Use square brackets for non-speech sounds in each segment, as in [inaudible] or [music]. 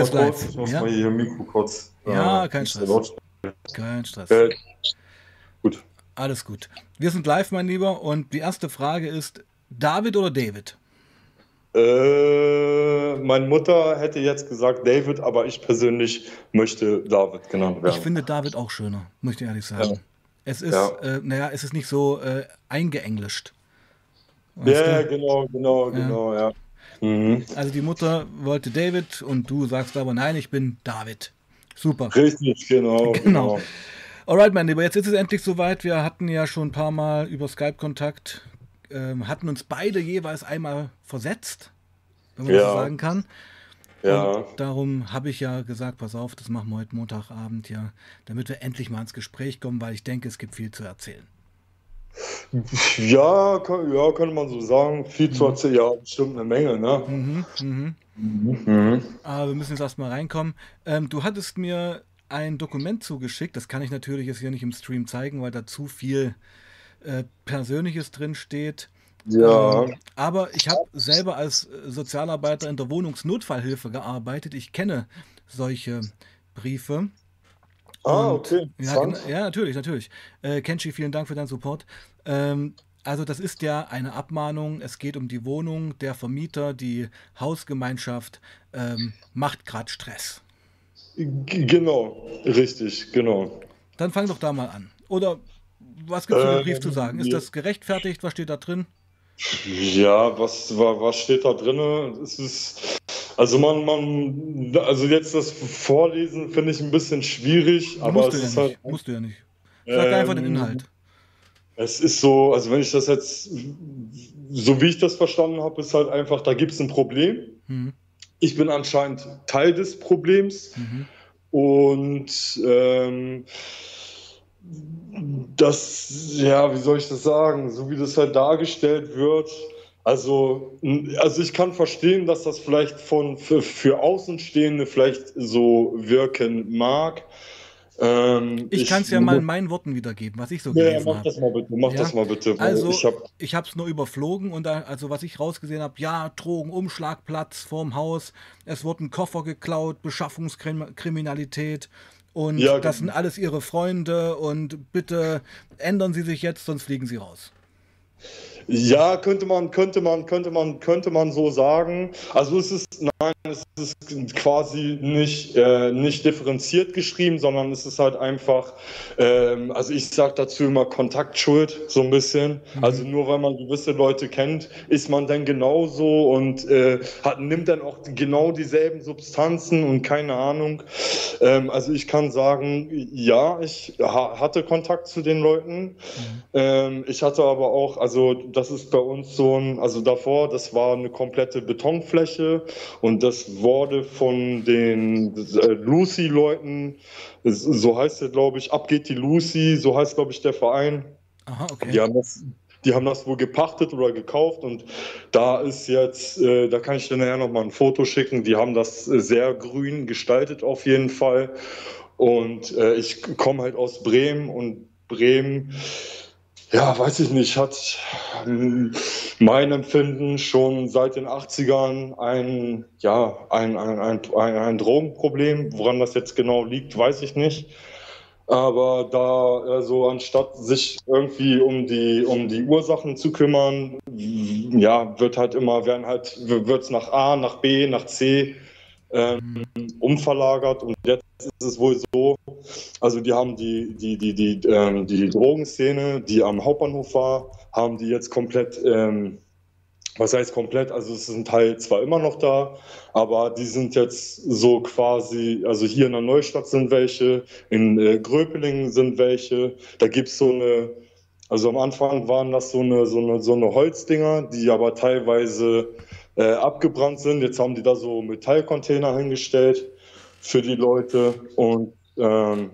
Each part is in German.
Warte mal kurz, ich muss ja? mal hier Mikro kurz. Ja, äh, kein Stress. Kein Stress. Äh, gut. Alles gut. Wir sind live, mein Lieber, und die erste Frage ist: David oder David? Äh, meine Mutter hätte jetzt gesagt David, aber ich persönlich möchte David genannt werden. Ich finde David auch schöner, möchte ich ehrlich sagen. Ja. Es ist, ja. äh, naja, es ist nicht so äh, eingeenglischt. Ja, genau, genau, ja. genau, ja. Mhm. Also die Mutter wollte David und du sagst aber nein, ich bin David. Super. Richtig, genau. [laughs] Genau. genau. Alright, mein Lieber, jetzt ist es endlich soweit. Wir hatten ja schon ein paar Mal über Skype Kontakt ähm, hatten uns beide jeweils einmal versetzt, wenn man ja. das so sagen kann. Ja. Und darum habe ich ja gesagt, pass auf, das machen wir heute Montagabend ja, damit wir endlich mal ins Gespräch kommen, weil ich denke, es gibt viel zu erzählen. Ja, kann, ja, könnte man so sagen. Viel mhm. zu erzählen, ja, bestimmt eine Menge, ne? Mhm, mhm. Mhm. Aber wir müssen jetzt erstmal reinkommen. Ähm, du hattest mir ein Dokument zugeschickt, das kann ich natürlich jetzt hier nicht im Stream zeigen, weil da zu viel äh, Persönliches drin steht. Ja. Ähm, aber ich habe selber als Sozialarbeiter in der Wohnungsnotfallhilfe gearbeitet. Ich kenne solche Briefe. Ah, okay. Ja, ja, natürlich, natürlich. Äh, Kenshi, vielen Dank für deinen Support. Ähm, also das ist ja eine Abmahnung. Es geht um die Wohnung. Der Vermieter, die Hausgemeinschaft ähm, macht gerade Stress. Genau, richtig, genau. Dann fang doch da mal an. Oder was gibt es in dem Brief zu ähm, sagen? Ist das gerechtfertigt? Was steht da drin? Ja, was, was steht da drin? Es ist, also man, man, also jetzt das Vorlesen finde ich ein bisschen schwierig, aber musst es ist ja halt. Musst du ja nicht. Sag ähm, einfach den Inhalt. Es ist so, also wenn ich das jetzt, so wie ich das verstanden habe, ist halt einfach, da gibt es ein Problem. Mhm. Ich bin anscheinend Teil des Problems. Mhm. Und ähm, das, ja, wie soll ich das sagen, so wie das halt dargestellt wird, also, also ich kann verstehen, dass das vielleicht von, für, für Außenstehende vielleicht so wirken mag. Ähm, ich kann es ja mal in meinen Worten wiedergeben, was ich so gelesen habe. Ja, mach das mal bitte, mach ja? das mal bitte. Also, ich habe es nur überflogen und da, also was ich rausgesehen habe, ja, Drogen, Umschlagplatz vorm Haus, es wurden Koffer geklaut, Beschaffungskriminalität, und ja, das sind alles ihre Freunde und bitte ändern Sie sich jetzt, sonst fliegen Sie raus. Ja, könnte man, könnte man, könnte man, könnte man so sagen. Also es ist, nein, es ist quasi nicht, äh, nicht differenziert geschrieben, sondern es ist halt einfach, ähm, also ich sage dazu immer Kontaktschuld, so ein bisschen. Mhm. Also nur weil man gewisse Leute kennt, ist man dann genauso und äh, hat, nimmt dann auch genau dieselben Substanzen und keine Ahnung. Ähm, also ich kann sagen, ja, ich ha hatte Kontakt zu den Leuten. Mhm. Ähm, ich hatte aber auch, also das ist bei uns so ein, also davor, das war eine komplette Betonfläche und das wurde von den äh, Lucy-Leuten, so heißt er, glaube ich, ab geht die Lucy, so heißt, glaube ich, der Verein. Aha, okay. Die haben das, die haben das wohl gepachtet oder gekauft und da ist jetzt, äh, da kann ich dir nachher nochmal ein Foto schicken, die haben das sehr grün gestaltet auf jeden Fall. Und äh, ich komme halt aus Bremen und Bremen ja, weiß ich nicht, hat mein Empfinden schon seit den 80ern ein, ja, ein, ein, ein, ein, Drogenproblem. Woran das jetzt genau liegt, weiß ich nicht. Aber da, also anstatt sich irgendwie um die, um die Ursachen zu kümmern, ja, wird halt immer, werden halt, wird es nach A, nach B, nach C ähm, umverlagert. Und jetzt ist es wohl so, also die haben die, die, die, die, ähm, die Drogenszene, die am Hauptbahnhof war, haben die jetzt komplett, ähm, was heißt komplett, also es ist ein Teil zwar immer noch da, aber die sind jetzt so quasi, also hier in der Neustadt sind welche, in äh, Gröpelingen sind welche, da gibt es so eine, also am Anfang waren das so eine, so eine, so eine Holzdinger, die aber teilweise äh, abgebrannt sind. Jetzt haben die da so Metallcontainer hingestellt für die Leute und ähm,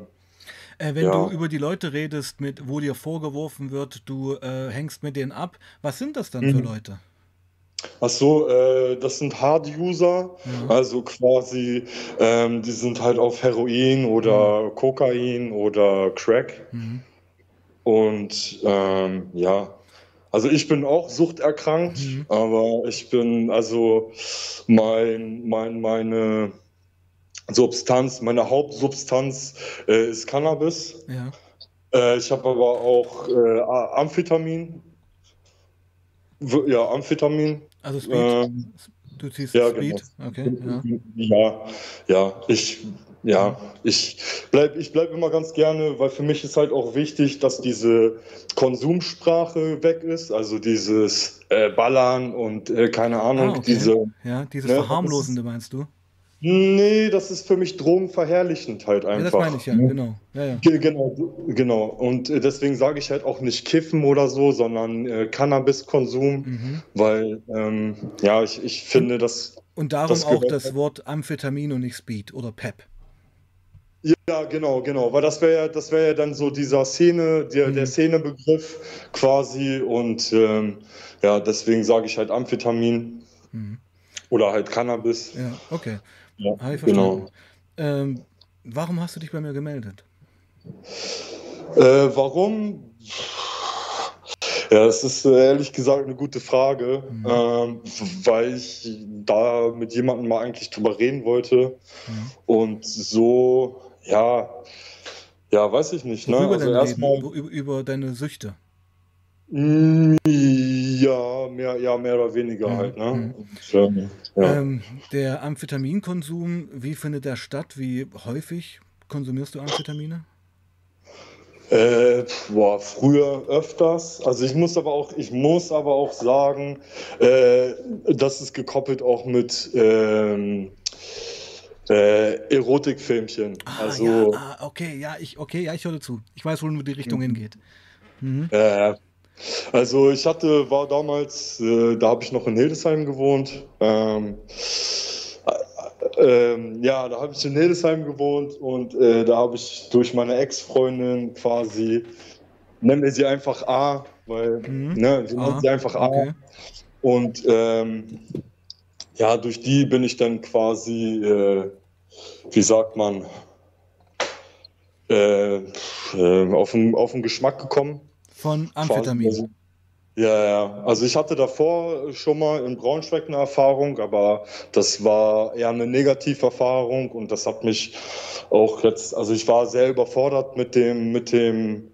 äh, wenn ja. du über die Leute redest, mit, wo dir vorgeworfen wird, du äh, hängst mit denen ab, was sind das dann mhm. für Leute? Ach so, äh, das sind Hard-User, ja. also quasi, ähm, die sind halt auf Heroin oder mhm. Kokain oder Crack. Mhm. Und ähm, ja, also ich bin auch suchterkrankt, mhm. aber ich bin, also mein, mein, meine, Substanz, meine Hauptsubstanz äh, ist Cannabis. Ja. Äh, ich habe aber auch äh, Amphetamin. W ja, Amphetamin. Also Speed. Ähm, du ziehst ja, Speed. Genau. Okay. Ja. ja, ja, ich ja, ich bleibe ich bleib immer ganz gerne, weil für mich ist halt auch wichtig, dass diese Konsumsprache weg ist, also dieses äh, Ballern und äh, keine Ahnung, ah, okay. diese. Ja, dieses ne, Verharmlosende meinst du? Nee, das ist für mich drogenverherrlichend halt einfach. Ja, das meine ich ja, genau. Ja, ja. Genau, genau. Und äh, deswegen sage ich halt auch nicht Kiffen oder so, sondern äh, Cannabiskonsum, mhm. weil ähm, ja, ich, ich finde, dass. Und darum das auch das Wort Amphetamin und nicht Speed oder PEP. Ja, genau, genau, weil das wäre ja, das wäre ja dann so dieser Szene, der, mhm. der Szenebegriff quasi und ähm, ja, deswegen sage ich halt Amphetamin mhm. oder halt Cannabis. Ja, okay. Ja, Habe ich verstanden. Genau. Ähm, warum hast du dich bei mir gemeldet? Äh, warum? Ja, das ist äh, ehrlich gesagt eine gute Frage, mhm. ähm, weil ich da mit jemandem mal eigentlich drüber reden wollte. Mhm. Und so ja, ja, weiß ich nicht. Ne? Also erstmal über, über, deine Süchte. Mm, ja, mehr, ja, mehr oder weniger mhm. halt. Ne? Mhm. Ja. ähm, der Amphetaminkonsum, wie findet der statt? Wie häufig konsumierst du Amphetamine? Äh, boah, früher öfters. Also ich muss aber auch, ich muss aber auch sagen, äh, das ist gekoppelt auch mit ähm, äh, Erotikfilmchen. Ah, also, ja, ah, okay, ja, ich, okay, ja, ich höre zu. Ich weiß, wo die Richtung mhm. hingeht. Mhm. Äh, also ich hatte, war damals, äh, da habe ich noch in Hildesheim gewohnt. Ähm, äh, ähm, ja, da habe ich in Hildesheim gewohnt und äh, da habe ich durch meine Ex-Freundin quasi, nennen wir sie einfach A, weil, mhm. ne, wir nennen sie einfach A. Okay. Und ähm, ja, durch die bin ich dann quasi, äh, wie sagt man, äh, äh, auf, den, auf den Geschmack gekommen. Von Amphetamin. Also, ja, ja. Also ich hatte davor schon mal in Braunschweig eine Erfahrung, aber das war eher eine Negativerfahrung und das hat mich auch jetzt, also ich war sehr überfordert mit dem, mit dem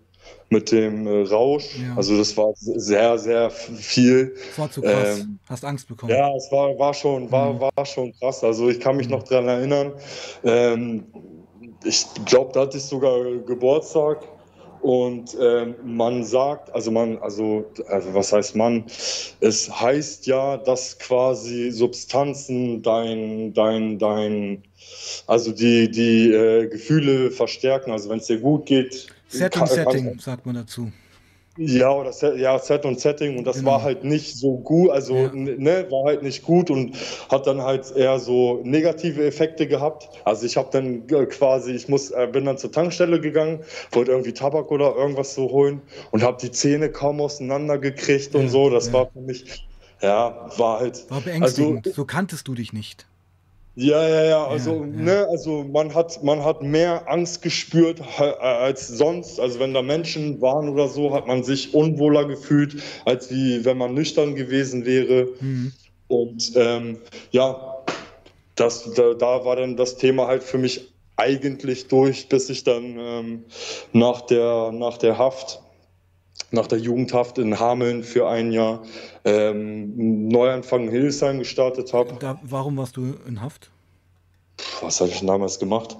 mit dem äh, Rausch. Ja. Also das war sehr, sehr viel. Das war zu krass. Ähm, Hast Angst bekommen. Ja, es war, war, schon, war, mhm. war schon krass. Also ich kann mich mhm. noch daran erinnern. Ähm, ich glaube, da hatte ich sogar Geburtstag. Und ähm, man sagt, also man, also, also was heißt man? Es heißt ja, dass quasi Substanzen dein, dein, dein, also die, die äh, Gefühle verstärken. Also wenn es dir gut geht, Set und Setting, sagt man dazu. Ja, oder Set, ja, Set und Setting und das genau. war halt nicht so gut, also ja. ne, war halt nicht gut und hat dann halt eher so negative Effekte gehabt. Also ich habe dann quasi, ich muss, äh, bin dann zur Tankstelle gegangen, wollte irgendwie Tabak oder irgendwas so holen und habe die Zähne kaum auseinander gekriegt ja, und so. Das ja. war für mich, ja, war halt. War beängstigend. Also, so kanntest du dich nicht. Ja, ja, ja, also, ja. Ne, also man hat, man hat mehr Angst gespürt als sonst. Also wenn da Menschen waren oder so, hat man sich unwohler gefühlt, als wie wenn man nüchtern gewesen wäre. Mhm. Und ähm, ja, das, da, da, war dann das Thema halt für mich eigentlich durch, bis ich dann ähm, nach, der, nach der Haft nach der Jugendhaft in Hameln für ein Jahr ähm, Neuanfang in Hildesheim gestartet habe. warum warst du in Haft? Was habe ich damals gemacht?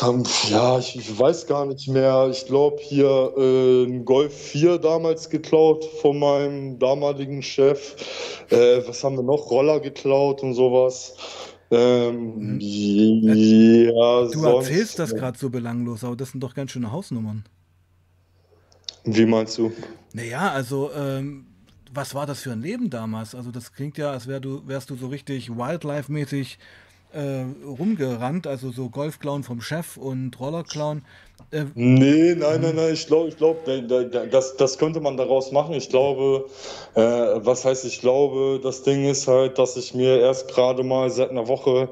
Haben, ja, ich, ich, weiß gar nicht mehr. Ich glaube, hier äh, ein Golf 4 damals geklaut von meinem damaligen Chef. Äh, was haben wir noch? Roller geklaut und sowas. Ähm, hm. ja, du sonst, erzählst das gerade so belanglos, aber das sind doch ganz schöne Hausnummern. Wie meinst du? Naja, also ähm, was war das für ein Leben damals? Also das klingt ja, als wär du, wärst du so richtig Wildlife-mäßig äh, rumgerannt, also so Golfclown vom Chef und Rollerclown. Äh, nee, nein, nein, nein, ich glaube, ich glaub, das, das könnte man daraus machen. Ich glaube, äh, was heißt, ich glaube, das Ding ist halt, dass ich mir erst gerade mal seit einer Woche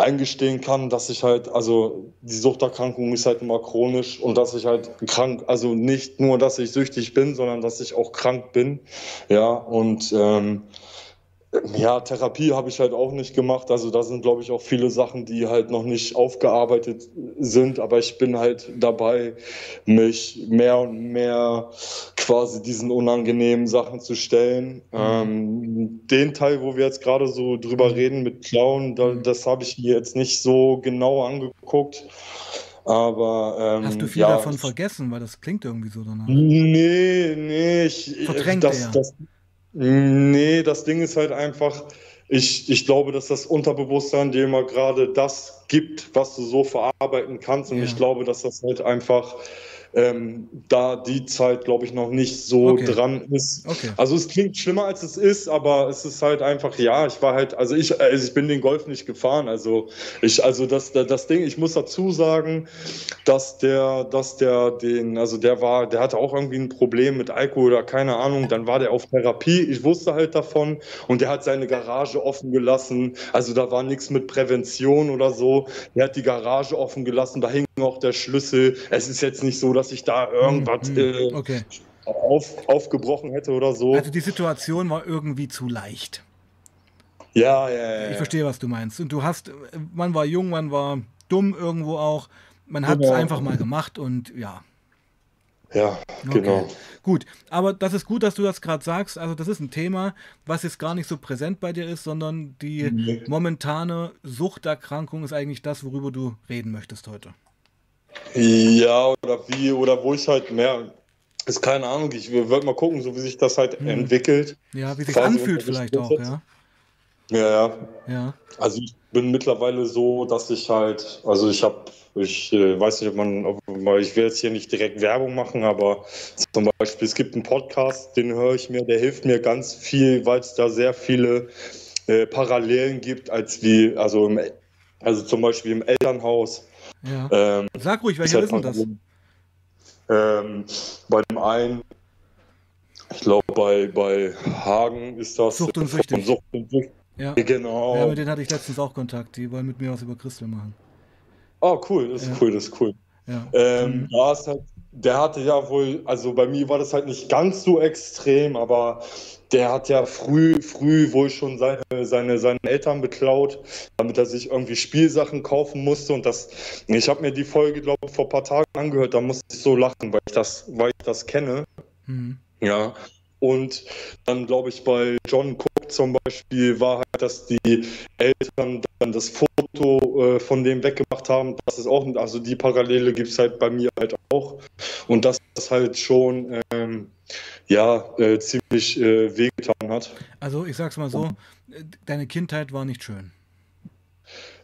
eingestehen kann, dass ich halt, also die Suchterkrankung ist halt immer chronisch und dass ich halt krank, also nicht nur, dass ich süchtig bin, sondern dass ich auch krank bin. Ja, und ähm, Ja, Therapie habe ich halt auch nicht gemacht. Also da sind, glaube ich, auch viele Sachen, die halt noch nicht aufgearbeitet sind. Aber ich bin halt dabei, mich mehr und mehr quasi diesen unangenehmen Sachen zu stellen. Mhm. Ähm, den Teil, wo wir jetzt gerade so drüber reden mit Clown, da, mhm. das habe ich mir jetzt nicht so genau angeguckt. Aber ähm, hast du viel ja, davon vergessen, weil das klingt irgendwie so danach. Nee, nee, ich, Verdrängt das, er. das, Nee, das Ding ist halt einfach, ich, ich glaube, dass das Unterbewusstsein dir immer gerade das gibt, was du so verarbeiten kannst. Und ja. ich glaube, dass das halt einfach ähm, da die Zeit, glaube ich, noch nicht so okay. dran ist. Okay. Also es klingt schlimmer, als es ist, aber es ist halt einfach, ja, ich war halt, also ich, also ich bin den Golf nicht gefahren. Also ich, also das, das Ding, ich muss dazu sagen, dass der, dass der den, also der war, der hatte auch irgendwie ein Problem mit Alkohol oder keine Ahnung, dann war der auf Therapie, ich wusste halt davon und der hat seine Garage offen gelassen. Also da war nichts mit Prävention oder so. Er hat die Garage offen gelassen, da hing auch der Schlüssel. Es ist jetzt nicht so, dass ich da irgendwas hm, hm, äh, okay. auf, aufgebrochen hätte oder so. Also die Situation war irgendwie zu leicht. Ja, ja, ja. Ich verstehe, was du meinst. Und du hast, man war jung, man war dumm irgendwo auch. Man hat es genau. einfach mal gemacht und ja. Ja, okay. genau. Gut, aber das ist gut, dass du das gerade sagst. Also das ist ein Thema, was jetzt gar nicht so präsent bei dir ist, sondern die nee. momentane Suchterkrankung ist eigentlich das, worüber du reden möchtest heute. Ja, oder wie, oder wo ich halt mehr, ist keine Ahnung, ich würde mal gucken, so wie sich das halt hm. entwickelt. Ja, wie sich anfühlt vielleicht auch, ja. Ja, ja. Ja. Also ich bin mittlerweile so, dass ich halt, also ich habe, ich äh, weiß nicht, ob man, ob, ich will jetzt hier nicht direkt Werbung machen, aber zum Beispiel, es gibt einen Podcast, den höre ich mir, der hilft mir ganz viel, weil es da sehr viele äh, Parallelen gibt, als wie, also, im, also zum Beispiel im Elternhaus ja. Ähm, Sag ruhig, welcher ist denn das? Ähm, bei dem einen, ich glaube bei, bei Hagen ist das. Sucht und Süchtig. Sucht und Süchtig. Ja. Genau. Ja, mit denen hatte ich letztens auch Kontakt. Die wollen mit mir was über Christel machen. Oh, cool, das ist ja. cool, das ist cool. Ja. Ähm, mhm. ist halt, der hatte ja wohl, also bei mir war das halt nicht ganz so extrem, aber der hat ja früh, früh wohl schon seine, seine, seine Eltern beklaut, damit er sich irgendwie Spielsachen kaufen musste. Und das, ich habe mir die Folge, glaube ich, vor ein paar Tagen angehört, da musste ich so lachen, weil ich das, weil ich das kenne. Mhm. Ja. Und dann, glaube ich, bei John Cook zum Beispiel war halt, dass die Eltern dann das Foto äh, von dem weggemacht haben. Das ist auch, also die Parallele gibt es halt bei mir halt auch. Und das ist halt schon, ähm, ja, äh, ziemlich äh, wehgetan hat. Also ich sag's mal so, deine Kindheit war nicht schön.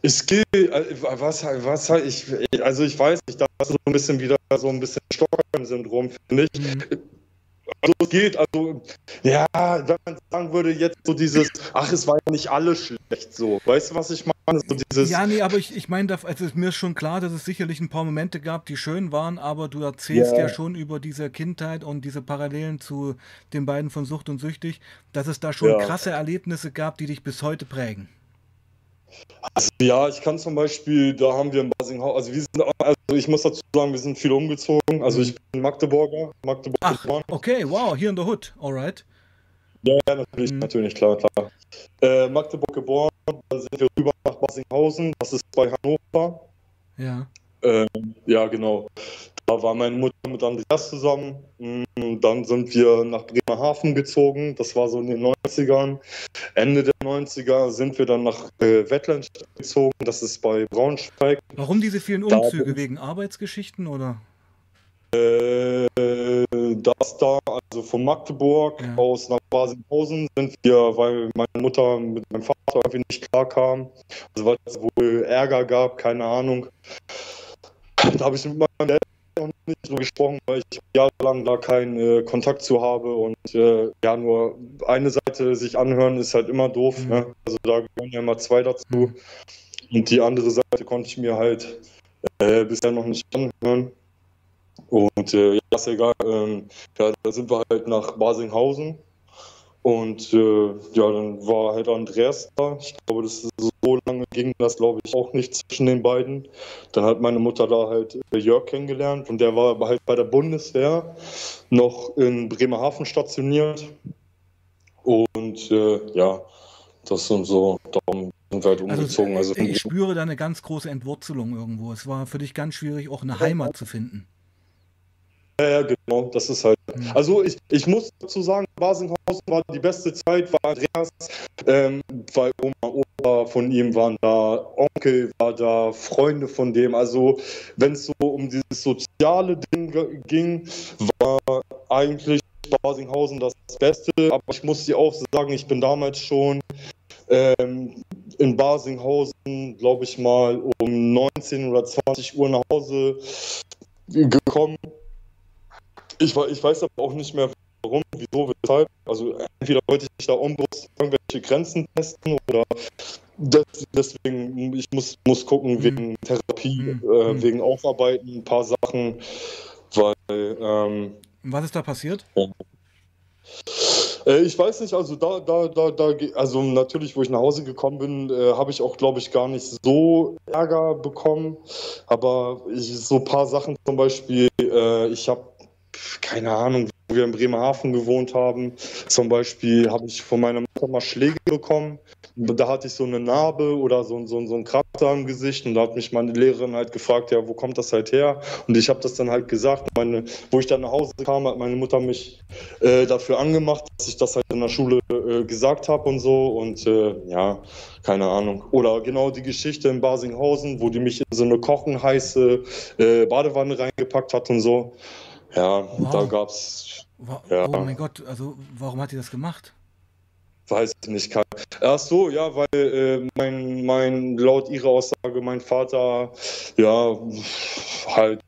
Es gilt, äh, was, was ich, also ich weiß nicht, das ist so ein bisschen wieder so ein bisschen Stockholm-Syndrom, finde ich. Mhm. Also es geht, also ja, wenn man sagen würde, jetzt so dieses, ach, es war ja nicht alles schlecht so. Weißt du, was ich meine? So dieses ja, nee, aber ich, ich meine, also mir ist schon klar, dass es sicherlich ein paar Momente gab, die schön waren, aber du erzählst ja, ja schon über diese Kindheit und diese Parallelen zu den beiden von Sucht und Süchtig, dass es da schon ja. krasse Erlebnisse gab, die dich bis heute prägen. Also, ja, ich kann zum Beispiel, da haben wir in Basinghaus, also wir sind, also ich muss dazu sagen, wir sind viel umgezogen. Also ich bin Magdeburger, Magdeburg Ach, okay, wow, hier in der Hood, alright. Ja, ja natürlich, mhm. natürlich, klar, klar. Äh, Magdeburg geboren, dann sind wir rüber nach Basinghausen, das ist bei Hannover. Ja. Äh, ja, genau. Da war meine Mutter mit Andreas zusammen. Mm, dann sind wir nach Bremerhaven gezogen. Das war so in den 90ern. Ende der 90er sind wir dann nach äh, Wetland gezogen. Das ist bei Braunschweig. Warum diese vielen Umzüge? Da, Wegen Arbeitsgeschichten oder? Äh, das da, also von Magdeburg ja. aus nach Basinghausen sind wir, weil meine Mutter mit meinem Vater irgendwie nicht klar kam. Also weil es wohl Ärger gab, keine Ahnung. Da habe ich mit meinem Dad noch nicht so gesprochen, weil ich jahrelang da keinen äh, Kontakt zu habe und äh, ja, nur eine Seite sich anhören ist halt immer doof. Mhm. Ne? Also da gehören ja immer zwei dazu. Mhm. Und die andere Seite konnte ich mir halt äh, bisher noch nicht anhören. Und äh, ja, ist egal. Ähm, ja, da sind wir halt nach Basinghausen und äh, ja, dann war halt Andreas da. Ich glaube, das ist so lange ging das, glaube ich, auch nicht zwischen den beiden. Dann hat meine Mutter da halt äh, Jörg kennengelernt und der war halt bei der Bundeswehr noch in Bremerhaven stationiert. Und äh, ja, das und so. Darum sind wir halt also, umgezogen. Also, also ich spüre da eine ganz große Entwurzelung irgendwo. Es war für dich ganz schwierig, auch eine Heimat zu finden. Ja, ja, genau, das ist halt. Mhm. Also ich, ich muss dazu sagen, Basinghausen war die beste Zeit, war Andreas, ähm, weil Oma, Opa von ihm waren da, Onkel war da, Freunde von dem. Also wenn es so um dieses soziale Ding ging, war eigentlich Basinghausen das Beste. Aber ich muss dir auch sagen, ich bin damals schon ähm, in Basinghausen, glaube ich mal, um 19 oder 20 Uhr nach Hause gekommen ich, ich weiß aber auch nicht mehr, warum, wieso, weshalb. Also entweder wollte ich da unbewusst irgendwelche Grenzen testen oder das, deswegen, ich muss, muss gucken mhm. wegen Therapie, mhm. äh, mhm. wegen Aufarbeiten, ein paar Sachen, weil... Ähm, Was ist da passiert? Ja. Äh, ich weiß nicht, also da, da, da, da, also natürlich, wo ich nach Hause gekommen bin, äh, habe ich auch, glaube ich, gar nicht so Ärger bekommen. Aber ich, so ein paar Sachen zum Beispiel, äh, ich habe keine Ahnung, wo wir in Bremerhaven gewohnt haben. Zum Beispiel habe ich von meiner Mutter mal Schläge bekommen. Da hatte ich so eine Narbe oder so, so, so ein Kratzer im Gesicht und da hat mich meine Lehrerin halt gefragt, ja, wo kommt das halt her? Und ich habe das dann halt gesagt. Meine, wo ich dann nach Hause kam, hat meine Mutter mich äh, dafür angemacht, dass ich das halt in der Schule äh, gesagt habe und so. Und äh, ja, keine Ahnung. Oder genau die Geschichte in Basinghausen, wo die mich in so eine kochenheiße äh, Badewanne reingepackt hat und so. Ja, wow. da gab's. Ja. Oh mein Gott, also warum hat die das gemacht? Weiß ich nicht. Kann. Ach so, ja, weil äh, mein, mein, laut ihrer Aussage, mein Vater, ja, halt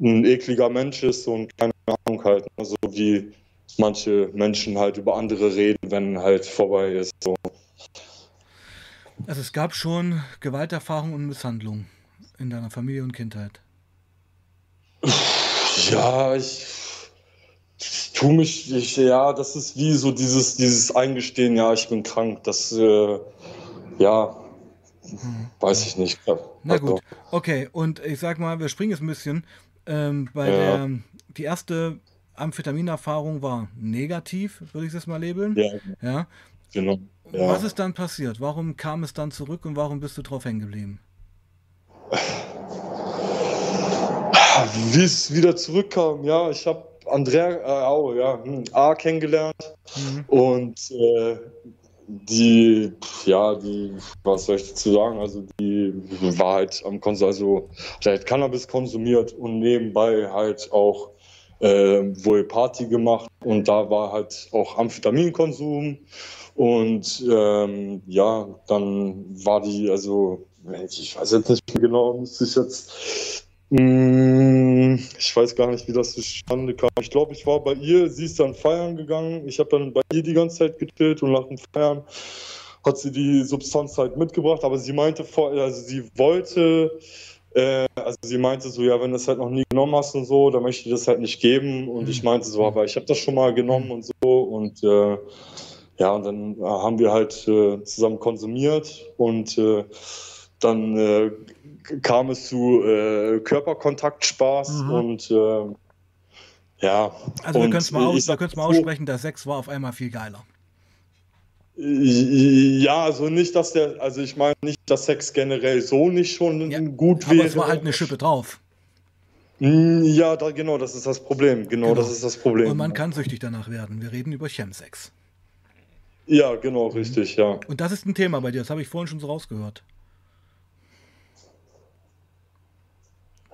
ein ekliger Mensch ist und keine Ahnung halt, also wie manche Menschen halt über andere reden, wenn halt vorbei ist. So. Also es gab schon Gewalterfahrung und Misshandlung in deiner Familie und Kindheit. Ja, ich, ich tue mich, ich, ja, das ist wie so dieses, dieses Eingestehen, ja, ich bin krank. Das, äh, ja, hm. weiß ich nicht. Na gut, okay, und ich sag mal, wir springen jetzt ein bisschen. Ähm, bei ja. der, die erste Amphetamin-Erfahrung war negativ, würde ich das mal labeln. Ja. ja. Genau. Ja. Was ist dann passiert? Warum kam es dann zurück und warum bist du drauf hängen geblieben? Wie es wieder zurückkam, ja, ich habe Andrea äh, oh, ja, hm, A kennengelernt mhm. und äh, die, ja, die, was soll ich dazu sagen, also die war halt am Konsum, also hat halt Cannabis konsumiert und nebenbei halt auch äh, wohl Party gemacht und da war halt auch Amphetaminkonsum und ähm, ja, dann war die, also ich weiß jetzt nicht mehr genau, müsste ich jetzt ich weiß gar nicht, wie das zustande kam. Ich glaube, ich war bei ihr, sie ist dann feiern gegangen. Ich habe dann bei ihr die ganze Zeit getillt und nach dem Feiern hat sie die Substanz halt mitgebracht. Aber sie meinte, also sie wollte, äh, also sie meinte so, ja, wenn du das halt noch nie genommen hast und so, dann möchte ich das halt nicht geben. Und ich mhm. meinte so, aber ich habe das schon mal genommen und so. Und äh, ja, und dann äh, haben wir halt äh, zusammen konsumiert und äh, dann äh, kam es zu äh, Körperkontaktspaß mhm. und äh, ja. Also wir können es mal, aus, mal aussprechen, der Sex war auf einmal viel geiler. Ja, also nicht, dass der, also ich meine nicht, dass Sex generell so nicht schon ja, gut wäre. Aber es war halt eine Schippe drauf. Hm, ja, da, genau, das ist das Problem. Genau, genau, das ist das Problem. Und man kann süchtig danach werden. Wir reden über Chemsex. Ja, genau, richtig, ja. Und das ist ein Thema bei dir, das habe ich vorhin schon so rausgehört.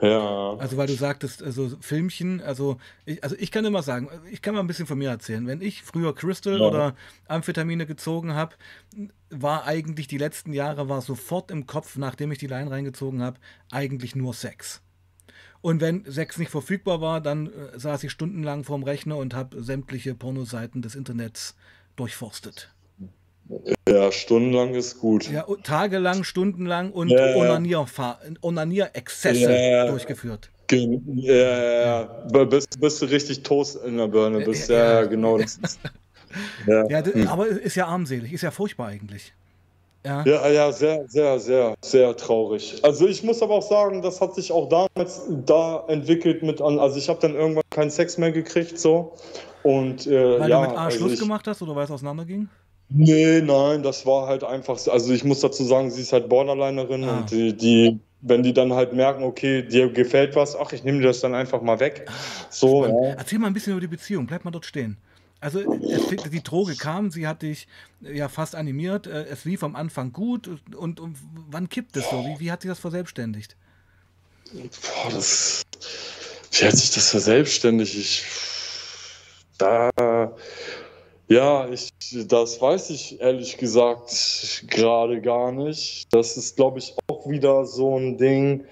Ja. Also weil du sagtest, also Filmchen, also ich, also ich kann immer sagen, ich kann mal ein bisschen von mir erzählen. Wenn ich früher Crystal ja. oder Amphetamine gezogen habe, war eigentlich die letzten Jahre war sofort im Kopf, nachdem ich die Line reingezogen habe, eigentlich nur Sex. Und wenn Sex nicht verfügbar war, dann äh, saß ich stundenlang vorm Rechner und habe sämtliche Pornoseiten des Internets durchforstet. Ja, stundenlang ist gut. Ja, tagelang, stundenlang und ja, Onanier-Exzesse ja, durchgeführt. Ja, ja, ja. Bist, bist du richtig Toast in der Birne. Bist, ja, genau. Das ist, [laughs] ja. ja hm. aber ist ja armselig, ist ja furchtbar eigentlich. Ja. ja, ja, sehr, sehr, sehr, sehr traurig. Also ich muss aber auch sagen, das hat sich auch damals da entwickelt mit an. Also ich habe dann irgendwann keinen Sex mehr gekriegt so und äh, weil ja, du mit A also Schluss ich, gemacht hast oder weil es auseinanderging? Nee, nein, das war halt einfach, also ich muss dazu sagen, sie ist halt Borderlinerin ah. und die, die, wenn die dann halt merken, okay, dir gefällt was, ach, ich nehme dir das dann einfach mal weg. So, ja. Erzähl mal ein bisschen über die Beziehung, bleib mal dort stehen. Also die Droge kam, sie hat dich ja fast animiert, äh, es lief am Anfang gut und, und wann kippt es so? Wie, wie hat sich das verselbstständigt? Boah, das, wie hat sich das verselbstständigt? Ich, da, ja, ich, das weiß ich ehrlich gesagt gerade gar nicht. Das ist, glaube ich, auch wieder so ein Ding,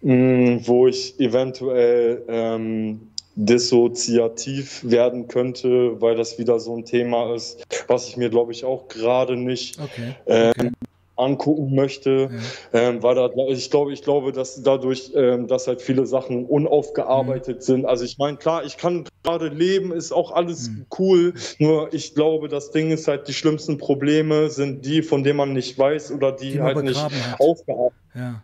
mh, mm, wo ich eventuell ähm, dissoziativ werden könnte, weil das wieder so ein Thema ist, was ich mir, glaube ich, auch gerade nicht okay. Ähm, okay. Ähm, angucken möchte, ja. ähm, weil da, ich glaube, ich glaube, dass dadurch, ähm, dass halt viele Sachen unaufgearbeitet mhm. sind. Also ich meine, klar, ich kann gerade leben, ist auch alles mhm. cool, nur ich glaube, das Ding ist halt, die schlimmsten Probleme sind die, von denen man nicht weiß oder die, die halt nicht aufgearbeitet ja.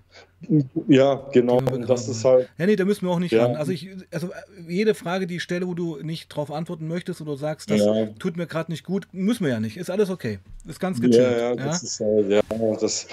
Ja, genau. Das ist halt. Ja, nee, da müssen wir auch nicht ja. ran. Also, ich, also jede Frage, die ich stelle, wo du nicht drauf antworten möchtest oder sagst, das ja. tut mir gerade nicht gut, müssen wir ja nicht. Ist alles okay. Ist ganz gechillt. Ja, ja, das ist halt, ja, das,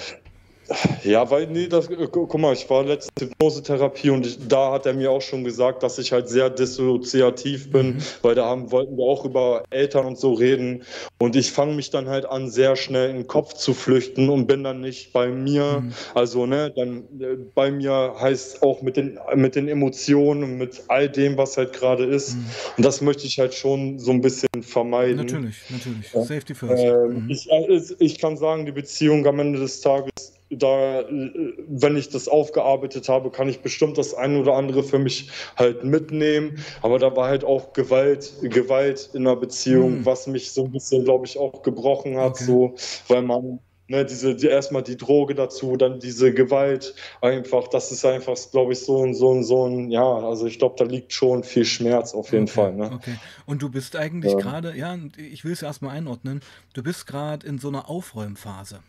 ja, weil, nee, das, äh, guck mal, ich war letzte Hypnosetherapie und ich, da hat er mir auch schon gesagt, dass ich halt sehr dissoziativ bin, mhm. weil da haben, wollten wir auch über Eltern und so reden. Und ich fange mich dann halt an, sehr schnell in den Kopf zu flüchten und bin dann nicht bei mir. Mhm. Also, ne, dann äh, bei mir heißt auch mit den, mit den Emotionen und mit all dem, was halt gerade ist. Mhm. Und das möchte ich halt schon so ein bisschen vermeiden. Natürlich, natürlich. Ja. Safety first. Ähm, mhm. ich, äh, ich kann sagen, die Beziehung am Ende des Tages da, wenn ich das aufgearbeitet habe, kann ich bestimmt das eine oder andere für mich halt mitnehmen. Aber da war halt auch Gewalt, Gewalt in der Beziehung, mhm. was mich so ein bisschen, glaube ich, auch gebrochen hat, okay. so, weil man Ne, diese, die, erstmal die Droge dazu, dann diese Gewalt einfach, das ist einfach, glaube ich, so ein, so ein, so ein, ja, also ich glaube, da liegt schon viel Schmerz auf jeden okay, Fall. Ne? Okay. Und du bist eigentlich ja. gerade, ja, ich will es erstmal einordnen, du bist gerade in so einer Aufräumphase.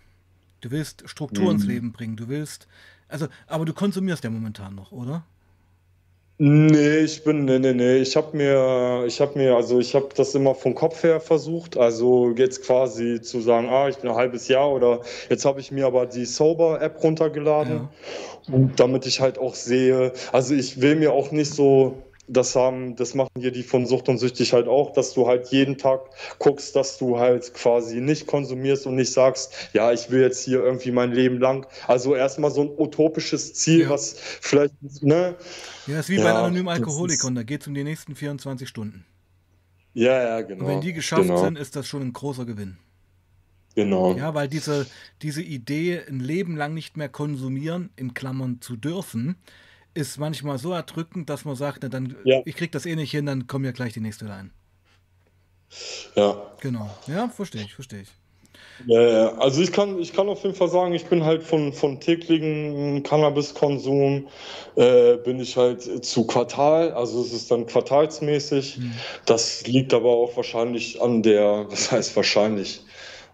Du willst Struktur mhm. ins Leben bringen. Du willst, also, aber du konsumierst ja momentan noch, oder? Nee, ich bin, nee, nee, nee. Ich habe mir, ich habe mir, also ich habe das immer vom Kopf her versucht. Also jetzt quasi zu sagen, ah, ich bin ein halbes Jahr oder jetzt habe ich mir aber die Sober-App runtergeladen. Ja. Und damit ich halt auch sehe, also ich will mir auch nicht so das haben, das machen hier die von Sucht und Süchtig halt auch, dass du halt jeden Tag guckst, dass du halt quasi nicht konsumierst und nicht sagst, ja, ich will jetzt hier irgendwie mein Leben lang. Also erstmal so ein utopisches Ziel, ja. was vielleicht, ne? Ja, ist wie ja, bei anonymen Alkoholikern, da geht es um die nächsten 24 Stunden. Ja, ja, genau. Und wenn die geschafft genau. sind, ist das schon ein großer Gewinn. Genau. Ja, weil diese, diese Idee, ein Leben lang nicht mehr konsumieren, in Klammern zu dürfen, ist manchmal so erdrückend, dass man sagt, na, dann, ja. ich krieg das eh nicht hin, dann kommen ja gleich die nächste rein. Ja. Genau. Ja, verstehe ich, verstehe ich. Ja, also ich kann, ich kann auf jeden Fall sagen, ich bin halt von, von täglichen Cannabiskonsum, äh, bin ich halt zu Quartal, also es ist dann quartalsmäßig. Mhm. Das liegt aber auch wahrscheinlich an der, was heißt wahrscheinlich,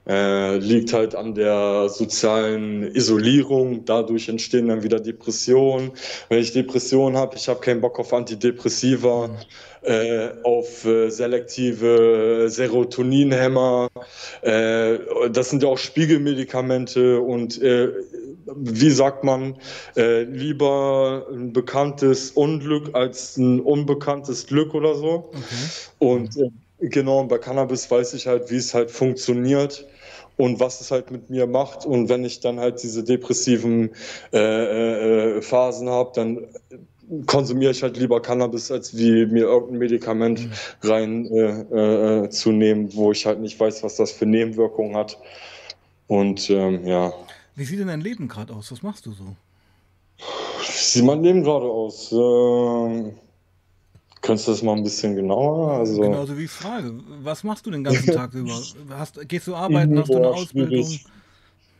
äh, liegt halt an der sozialen Isolierung. Dadurch entstehen dann wieder Depressionen. Wenn ich Depressionen habe, ich habe keinen Bock auf Antidepressiva, äh, auf äh, selektive Serotoninhämmer. Äh, das sind ja auch Spiegelmedikamente und äh, wie sagt man, äh, lieber ein bekanntes Unglück als ein unbekanntes Glück oder so. Okay. Und Genau, bei Cannabis weiß ich halt, wie es halt funktioniert und was es halt mit mir macht. Und wenn ich dann halt diese depressiven äh, äh, Phasen habe, dann konsumiere ich halt lieber Cannabis, als wie mir irgendein Medikament mhm. rein äh, äh, zu nehmen, wo ich halt nicht weiß, was das für Nebenwirkungen hat. Und ähm, ja. Wie sieht denn dein Leben gerade aus? Was machst du so? Wie sieht mein Leben gerade aus? Ähm, Könntest du das mal ein bisschen genauer? Also, Genauso wie ich frage. Was machst du den ganzen Tag [laughs] über? Hast, gehst du arbeiten? Hast du eine Ausbildung? Schwierig.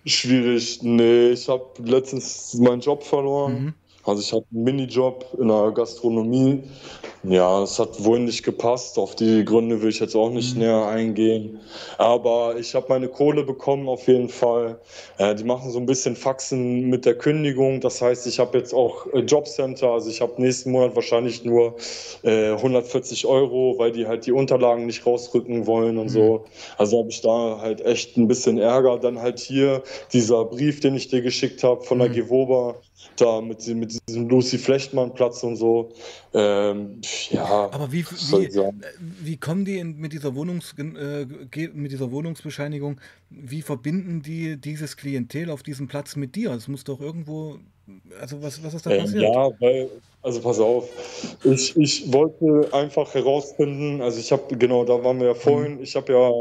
schwierig. Nee, ich habe letztens meinen Job verloren. Mhm. Also ich hatte einen Minijob in der Gastronomie. Ja, es hat wohl nicht gepasst. Auf die Gründe will ich jetzt auch nicht mhm. näher eingehen. Aber ich habe meine Kohle bekommen auf jeden Fall. Äh, die machen so ein bisschen Faxen mit der Kündigung. Das heißt, ich habe jetzt auch äh, Jobcenter. Also ich habe nächsten Monat wahrscheinlich nur äh, 140 Euro, weil die halt die Unterlagen nicht rausrücken wollen und mhm. so. Also habe ich da halt echt ein bisschen Ärger. Dann halt hier dieser Brief, den ich dir geschickt habe von der mhm. Gewoba da mit, mit diesem Lucy Flechtmann Platz und so. Ähm, ja. Aber wie, wie, wie kommen die in, mit, dieser Wohnungs, äh, mit dieser Wohnungsbescheinigung, wie verbinden die dieses Klientel auf diesem Platz mit dir? Es muss doch irgendwo also was, was ist da ähm, passiert? ja, weil, also pass auf, ich, ich wollte einfach herausfinden, also ich habe, genau, da waren wir ja vorhin, mhm. ich habe ja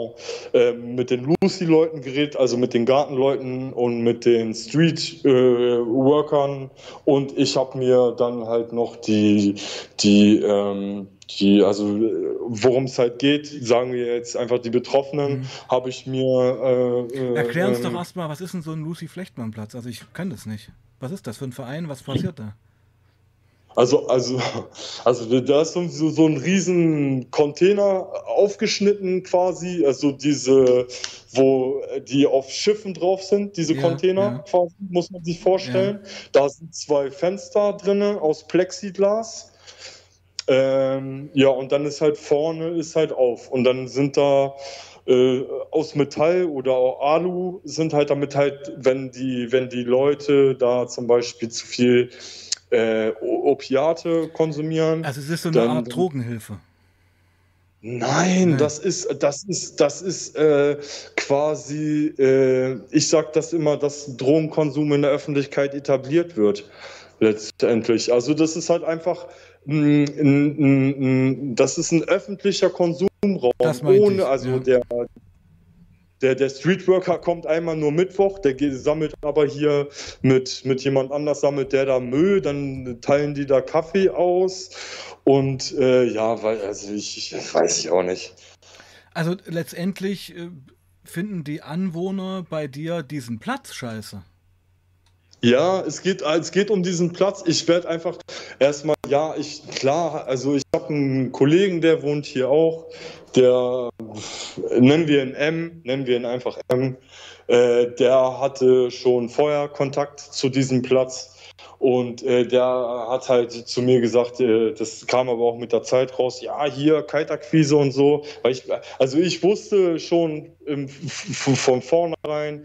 äh, mit den Lucy-Leuten geredet, also mit den Gartenleuten und mit den Street-Workern äh, und ich habe mir dann halt noch die, die, ähm, die, also worum es halt geht, sagen wir jetzt einfach die Betroffenen, mhm. habe ich mir. Äh, äh Erklär uns doch ähm, erstmal, was ist denn so ein Lucy Flechtmann-Platz? Also ich kann das nicht. Was ist das für ein Verein? Was passiert da? Also, also, also da ist so, so ein riesen Container aufgeschnitten quasi, also diese, wo die auf Schiffen drauf sind, diese ja, Container ja. quasi, muss man sich vorstellen. Ja. Da sind zwei Fenster drinnen aus Plexiglas. Ähm, ja, und dann ist halt vorne ist halt auf. Und dann sind da äh, aus Metall oder auch Alu sind halt damit halt, wenn die, wenn die Leute da zum Beispiel zu viel äh, Opiate konsumieren. Also es ist so eine dann, Art Drogenhilfe. Nein, Nein, das ist, das ist, das ist äh, quasi, äh, ich sage das immer, dass Drogenkonsum in der Öffentlichkeit etabliert wird, letztendlich. Also das ist halt einfach, das ist ein öffentlicher Konsum Raum ohne, ich, also ja. der, der, der Streetworker kommt einmal nur Mittwoch, der sammelt aber hier mit, mit jemand anders, sammelt der da Müll, dann teilen die da Kaffee aus und äh, ja, weil, also ich, ich weiß ich auch nicht. Also letztendlich äh, finden die Anwohner bei dir diesen Platz scheiße. Ja, es geht, es geht um diesen Platz. Ich werde einfach erstmal, ja, ich, klar, also ich habe einen Kollegen, der wohnt hier auch, der, nennen wir ihn M, nennen wir ihn einfach M, äh, der hatte schon vorher Kontakt zu diesem Platz. Und äh, der hat halt zu mir gesagt, äh, das kam aber auch mit der Zeit raus, ja, hier Kaltakquise und so. Weil ich, also ich wusste schon im, von vornherein,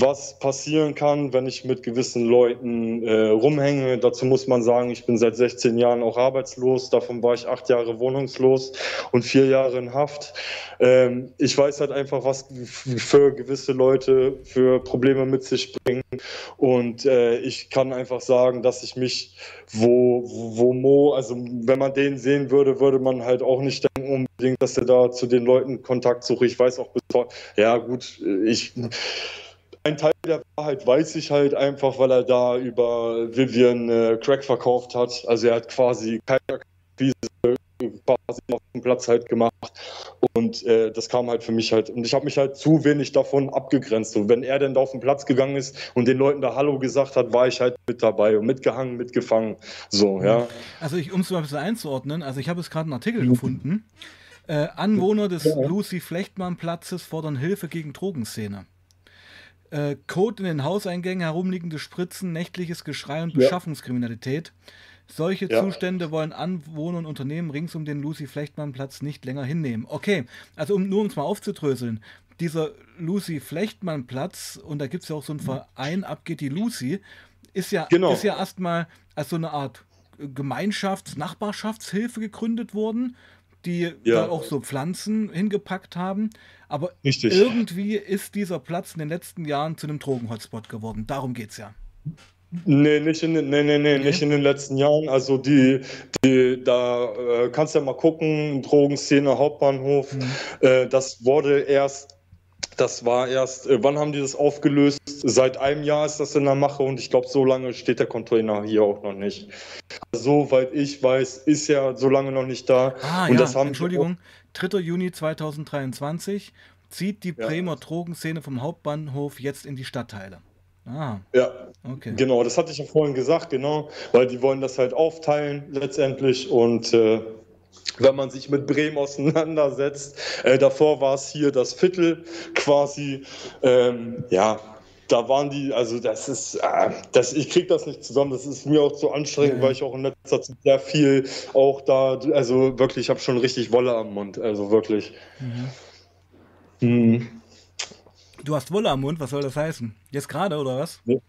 was passieren kann, wenn ich mit gewissen Leuten äh, rumhänge. Dazu muss man sagen, ich bin seit 16 Jahren auch arbeitslos. Davon war ich acht Jahre wohnungslos und vier Jahre in Haft. Ähm, ich weiß halt einfach, was für gewisse Leute für Probleme mit sich bringen. Und äh, ich kann einfach sagen, dass ich mich, wo, wo Mo, also wenn man den sehen würde, würde man halt auch nicht denken unbedingt, dass er da zu den Leuten Kontakt sucht. Ich weiß auch bis ja gut, ich ein Teil der Wahrheit weiß ich halt einfach, weil er da über Vivian äh, Crack verkauft hat. Also er hat quasi keine Akquise quasi auf dem Platz halt gemacht. Und äh, das kam halt für mich halt. Und ich habe mich halt zu wenig davon abgegrenzt. Und wenn er denn da auf den Platz gegangen ist und den Leuten da Hallo gesagt hat, war ich halt mit dabei und mitgehangen, mitgefangen. So, ja. Also ich, um es mal ein bisschen einzuordnen, also ich habe jetzt gerade einen Artikel gefunden. Äh, Anwohner des. Lucy Flechtmann Platzes fordern Hilfe gegen Drogenszene. Äh, Code in den Hauseingängen, herumliegende Spritzen, nächtliches Geschrei und Beschaffungskriminalität. Solche ja. Zustände wollen Anwohner und Unternehmen rings um den Lucy-Flechtmann-Platz nicht länger hinnehmen. Okay, also um, nur um es mal aufzudröseln. Dieser Lucy-Flechtmann-Platz, und da gibt es ja auch so einen Verein, Abgeht die Lucy, ist ja, genau. ist ja erstmal als so eine Art Gemeinschafts-, Nachbarschaftshilfe gegründet worden die ja. da auch so Pflanzen hingepackt haben. Aber Richtig. irgendwie ist dieser Platz in den letzten Jahren zu einem Drogenhotspot geworden. Darum geht es ja. Nee, nicht in, nee, nee, nee, nicht in den letzten Jahren. Also die, die da äh, kannst du ja mal gucken, Drogenszene, Hauptbahnhof. Mhm. Äh, das wurde erst das war erst, äh, wann haben die das aufgelöst? Seit einem Jahr ist das in der Mache und ich glaube, so lange steht der Container hier auch noch nicht. Soweit ich weiß, ist er so lange noch nicht da. Ah, und ja, das haben Entschuldigung, 3. Juni 2023 zieht die ja. Bremer Drogenszene vom Hauptbahnhof jetzt in die Stadtteile. Ah. Ja. Okay. Genau, das hatte ich ja vorhin gesagt, genau, weil die wollen das halt aufteilen letztendlich und äh, wenn man sich mit Bremen auseinandersetzt, äh, davor war es hier das Viertel quasi, ähm, ja, da waren die, also das ist, äh, das, ich kriege das nicht zusammen, das ist mir auch zu anstrengend, ja. weil ich auch in letzter Zeit sehr viel auch da, also wirklich, ich habe schon richtig Wolle am Mund, also wirklich. Mhm. Mhm. Du hast Wolle am Mund, was soll das heißen? Jetzt gerade oder was? Nee.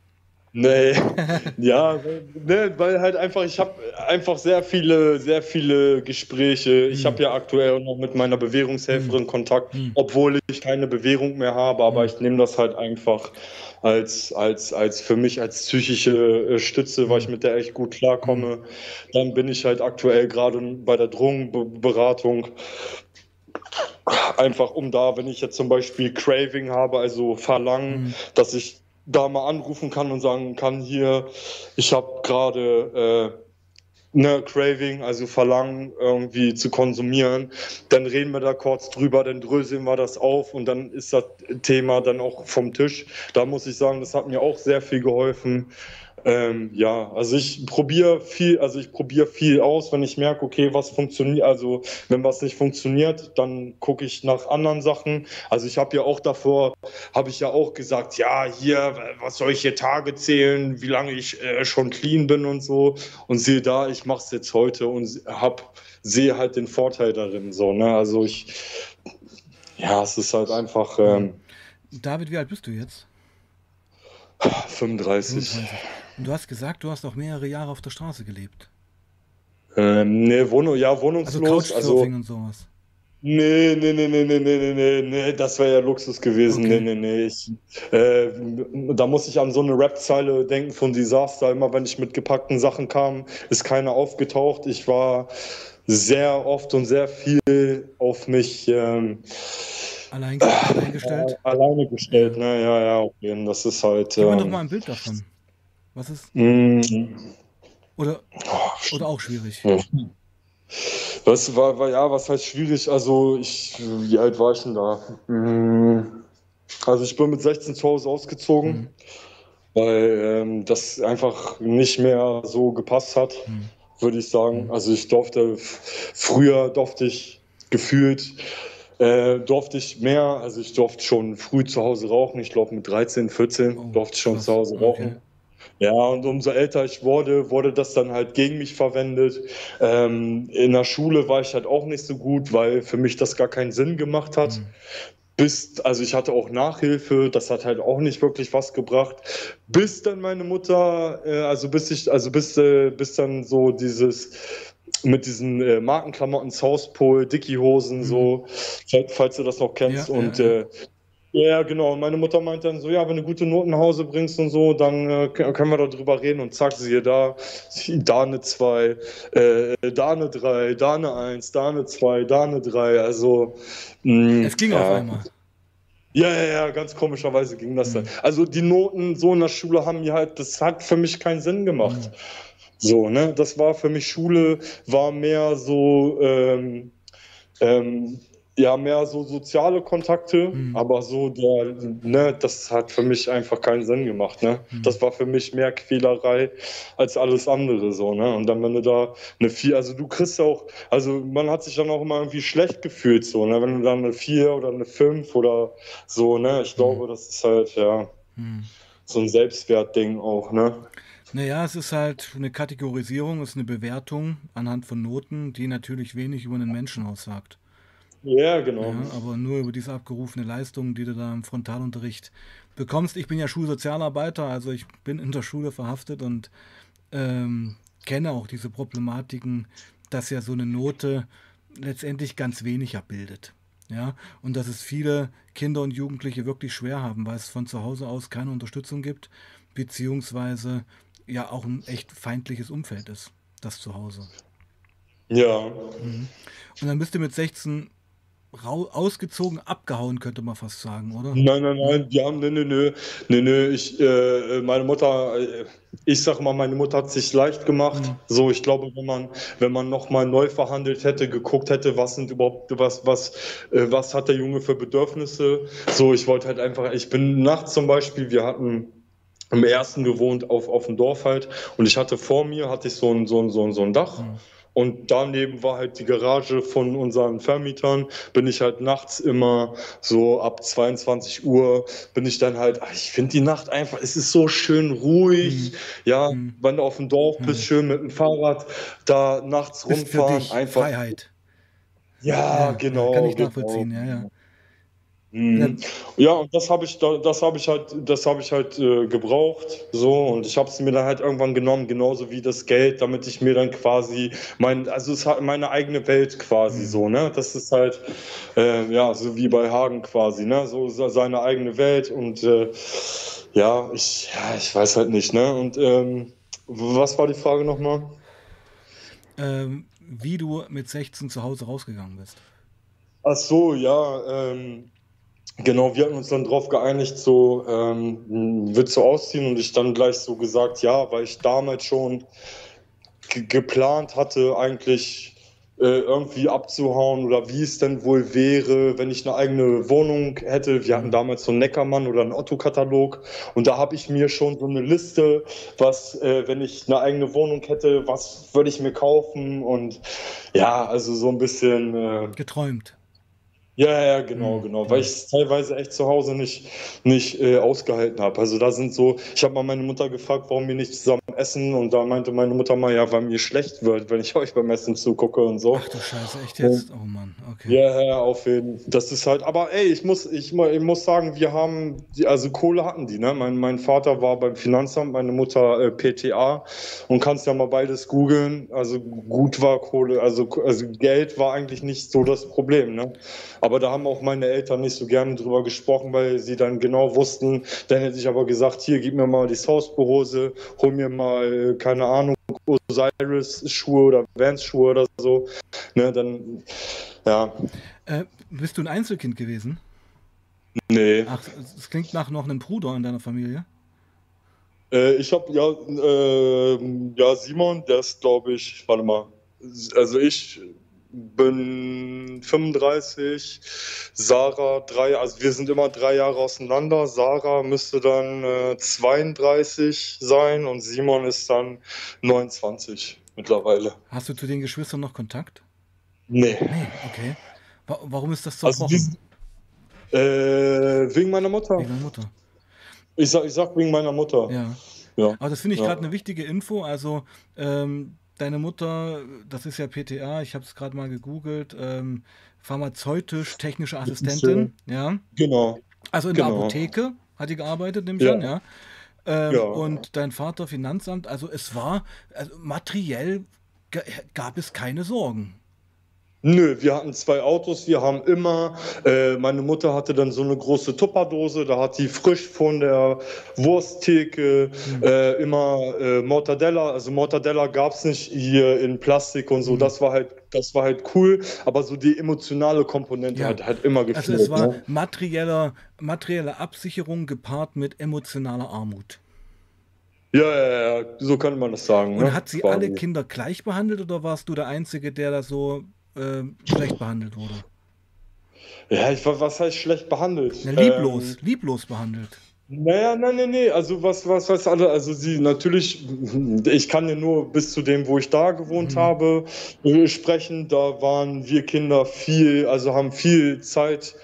Nee, [laughs] ja, ne, weil halt einfach, ich habe einfach sehr viele, sehr viele Gespräche. Ich mhm. habe ja aktuell noch mit meiner Bewährungshelferin mhm. Kontakt, mhm. obwohl ich keine Bewährung mehr habe, aber mhm. ich nehme das halt einfach als, als, als für mich als psychische äh, Stütze, weil ich mit der echt gut klarkomme. Dann bin ich halt aktuell gerade bei der Drogenberatung. Einfach um da, wenn ich jetzt zum Beispiel Craving habe, also Verlangen, mhm. dass ich da mal anrufen kann und sagen kann, hier, ich habe gerade äh, ne Craving, also Verlangen irgendwie zu konsumieren, dann reden wir da kurz drüber, dann dröseln wir das auf und dann ist das Thema dann auch vom Tisch. Da muss ich sagen, das hat mir auch sehr viel geholfen. Ähm, ja, also ich probiere viel, also ich probiere viel aus, wenn ich merke, okay, was funktioniert, also wenn was nicht funktioniert, dann gucke ich nach anderen Sachen. Also ich habe ja auch davor, habe ich ja auch gesagt, ja, hier, was soll ich hier Tage zählen, wie lange ich äh, schon clean bin und so. Und sehe da, ich mache es jetzt heute und hab, sehe halt den Vorteil darin. So, ne? Also ich, ja, es ist halt einfach. Ähm, David, wie alt bist du jetzt? 35. 35. Und du hast gesagt, du hast auch mehrere Jahre auf der Straße gelebt. Ähm, nee, Wohnung, ja, wohnungslos. Also, also und sowas. Nee, nee, nee, nee, nee, nee, nee, nee, das wäre ja Luxus gewesen. Okay. Nee, nee, nee. Ich, äh, da muss ich an so eine Rap-Zeile denken von Disaster. Immer wenn ich mit gepackten Sachen kam, ist keiner aufgetaucht. Ich war sehr oft und sehr viel auf mich ähm, Allein, äh, allein gestellt. Äh, alleine gestellt, ne, ja, ja, okay. Das ist halt. Gib mir ähm, doch mal ein Bild davon. Was ist? Mm. Oder, oder auch schwierig? Was war, war, ja, was heißt schwierig? Also, ich, wie alt war ich denn da? Mm. Also, ich bin mit 16 zu Hause ausgezogen, mhm. weil ähm, das einfach nicht mehr so gepasst hat, mhm. würde ich sagen. Mhm. Also, ich durfte, früher durfte ich gefühlt äh, durfte ich mehr, also ich durfte schon früh zu Hause rauchen. Ich glaube mit 13, 14 oh, durfte ich schon krass. zu Hause rauchen. Okay. Ja, und umso älter ich wurde, wurde das dann halt gegen mich verwendet. Ähm, in der Schule war ich halt auch nicht so gut, weil für mich das gar keinen Sinn gemacht hat. Mhm. Bis, also ich hatte auch Nachhilfe, das hat halt auch nicht wirklich was gebracht. Bis dann meine Mutter, äh, also bis ich, also bis, äh, bis dann so dieses mit diesen äh, Markenklamotten, South Pole, Dickie-Hosen, mhm. so, falls du das noch kennst. Ja, und ja, ja. Äh, ja, genau. Meine Mutter meint dann so, ja, wenn du gute Noten nach Hause bringst und so, dann äh, können wir darüber reden. Und zack, siehe da, [laughs] da eine 2, äh, da eine 3, da eine 1, da eine 2, da eine 3. Also. Mh, es ging ja. auf einmal. Ja, ja, ja, ganz komischerweise ging das mhm. dann. Also die Noten so in der Schule haben mir halt, das hat für mich keinen Sinn gemacht. Mhm. So, ne? Das war für mich Schule, war mehr so, ähm, ähm, ja, mehr so soziale Kontakte, mhm. aber so der, ne, das hat für mich einfach keinen Sinn gemacht, ne? Mhm. Das war für mich mehr Quälerei als alles andere, so, ne? Und dann, wenn du da eine vier, also du kriegst auch, also man hat sich dann auch immer irgendwie schlecht gefühlt, so, ne? Wenn du dann eine vier oder eine fünf oder so, ne? Ich mhm. glaube, das ist halt, ja, mhm. so ein Selbstwertding auch, ne? Naja, es ist halt eine Kategorisierung, es ist eine Bewertung anhand von Noten, die natürlich wenig über einen Menschen aussagt. Ja, genau. Ja, aber nur über diese abgerufene Leistung, die du da im Frontalunterricht bekommst. Ich bin ja Schulsozialarbeiter, also ich bin in der Schule verhaftet und ähm, kenne auch diese Problematiken, dass ja so eine Note letztendlich ganz wenig abbildet. Ja, und dass es viele Kinder und Jugendliche wirklich schwer haben, weil es von zu Hause aus keine Unterstützung gibt, beziehungsweise ja auch ein echt feindliches Umfeld ist, das Zuhause. Ja. Mhm. Und dann bist du mit 16 ausgezogen, abgehauen, könnte man fast sagen, oder? Nein, nein, nein, die haben, ne, ne, ne, ne, ne, ich, äh, meine Mutter, äh, ich sag mal, meine Mutter hat sich leicht gemacht. Mhm. So, ich glaube, wenn man, wenn man nochmal neu verhandelt hätte, geguckt hätte, was sind überhaupt, was, was, äh, was hat der Junge für Bedürfnisse? So, ich wollte halt einfach, ich bin nachts zum Beispiel, wir hatten im ersten gewohnt auf, auf dem Dorf halt. Und ich hatte vor mir, hatte ich so ein, so ein, so ein, so ein Dach. Mhm. Und daneben war halt die Garage von unseren Vermietern. Bin ich halt nachts immer so ab 22 Uhr bin ich dann halt, ach, ich finde die Nacht einfach, es ist so schön ruhig. Mhm. Ja, mhm. wenn du auf dem Dorf bist, mhm. schön mit dem Fahrrad da nachts rumfahren. einfach. Freiheit. Ja, ja genau. Kann ich genau. nachvollziehen, ja, ja. Mhm. Ja, und das habe ich, das habe ich halt, das habe ich halt äh, gebraucht, so und ich habe es mir dann halt irgendwann genommen, genauso wie das Geld, damit ich mir dann quasi mein, also es hat meine eigene Welt quasi mhm. so, ne? Das ist halt, äh, ja, so wie bei Hagen quasi, ne? So seine eigene Welt und äh, ja, ich, ja, ich weiß halt nicht, ne? Und ähm, was war die Frage nochmal? Ähm, wie du mit 16 zu Hause rausgegangen bist. Ach so, ja. Ähm, Genau, wir hatten uns dann darauf geeinigt, so ähm, wird so ausziehen und ich dann gleich so gesagt, ja, weil ich damals schon geplant hatte, eigentlich äh, irgendwie abzuhauen oder wie es denn wohl wäre, wenn ich eine eigene Wohnung hätte. Wir hatten damals so einen Neckermann oder einen Otto-Katalog und da habe ich mir schon so eine Liste, was, äh, wenn ich eine eigene Wohnung hätte, was würde ich mir kaufen und ja, also so ein bisschen. Äh, Geträumt. Ja, ja, genau, mhm. genau. Weil ich es teilweise echt zu Hause nicht, nicht äh, ausgehalten habe. Also da sind so, ich habe mal meine Mutter gefragt, warum wir nicht zusammen essen und da meinte meine Mutter mal, ja, weil mir schlecht wird, wenn ich [laughs] euch beim Essen zugucke und so. Ach du Scheiße, echt jetzt? Oh Mann, okay. Ja, ja, auf jeden Fall. Das ist halt, aber ey, ich muss, ich, ich muss sagen, wir haben, also Kohle hatten die, ne? Mein, mein Vater war beim Finanzamt, meine Mutter äh, PTA und kannst ja mal beides googeln. Also gut war Kohle, also, also Geld war eigentlich nicht so das Problem, ne? Aber da haben auch meine Eltern nicht so gerne drüber gesprochen, weil sie dann genau wussten, dann hätte ich aber gesagt, hier, gib mir mal die Sausbehose, hol mir mal, keine Ahnung, Osiris-Schuhe oder Vans-Schuhe oder so. Ne, dann, ja. Äh, bist du ein Einzelkind gewesen? Nee. Ach, es klingt nach noch einem Bruder in deiner Familie. Äh, ich habe ja, äh, ja, Simon, der ist, glaube ich, warte mal, also ich bin 35, Sarah drei, also wir sind immer drei Jahre auseinander. Sarah müsste dann äh, 32 sein und Simon ist dann 29 mittlerweile. Hast du zu den Geschwistern noch Kontakt? Nee. Nee, okay. Warum ist das so? Also äh, wegen meiner Mutter. Wegen deiner Mutter. Ich sag, ich sag wegen meiner Mutter. Ja. ja. Aber das finde ich ja. gerade eine wichtige Info. Also ähm, deine Mutter, das ist ja PTA, ich habe es gerade mal gegoogelt, ähm, pharmazeutisch-technische Assistentin, ja. Genau. Also in genau. der Apotheke hat die gearbeitet, nehme ich ja. an, ja. Ähm, ja. Und dein Vater Finanzamt, also es war, also materiell gab es keine Sorgen. Nö, wir hatten zwei Autos, wir haben immer, äh, meine Mutter hatte dann so eine große Tupperdose, da hat die frisch von der Wursttheke mhm. äh, immer äh, Mortadella, also Mortadella gab es nicht hier in Plastik und so, mhm. das war halt, das war halt cool, aber so die emotionale Komponente ja. hat halt immer gefehlt. Also es war ne? materielle, materielle Absicherung gepaart mit emotionaler Armut. Ja, ja, ja, so kann man das sagen. Und ne? hat sie Quasi. alle Kinder gleich behandelt oder warst du der Einzige, der da so äh, schlecht behandelt wurde. Ja, ich, was heißt schlecht behandelt? Na, lieblos, ähm, lieblos behandelt. Naja, nein, nein, nee, also was, was, was andere, also sie natürlich, ich kann ja nur bis zu dem, wo ich da gewohnt mhm. habe, äh, sprechen, da waren wir Kinder viel, also haben viel Zeit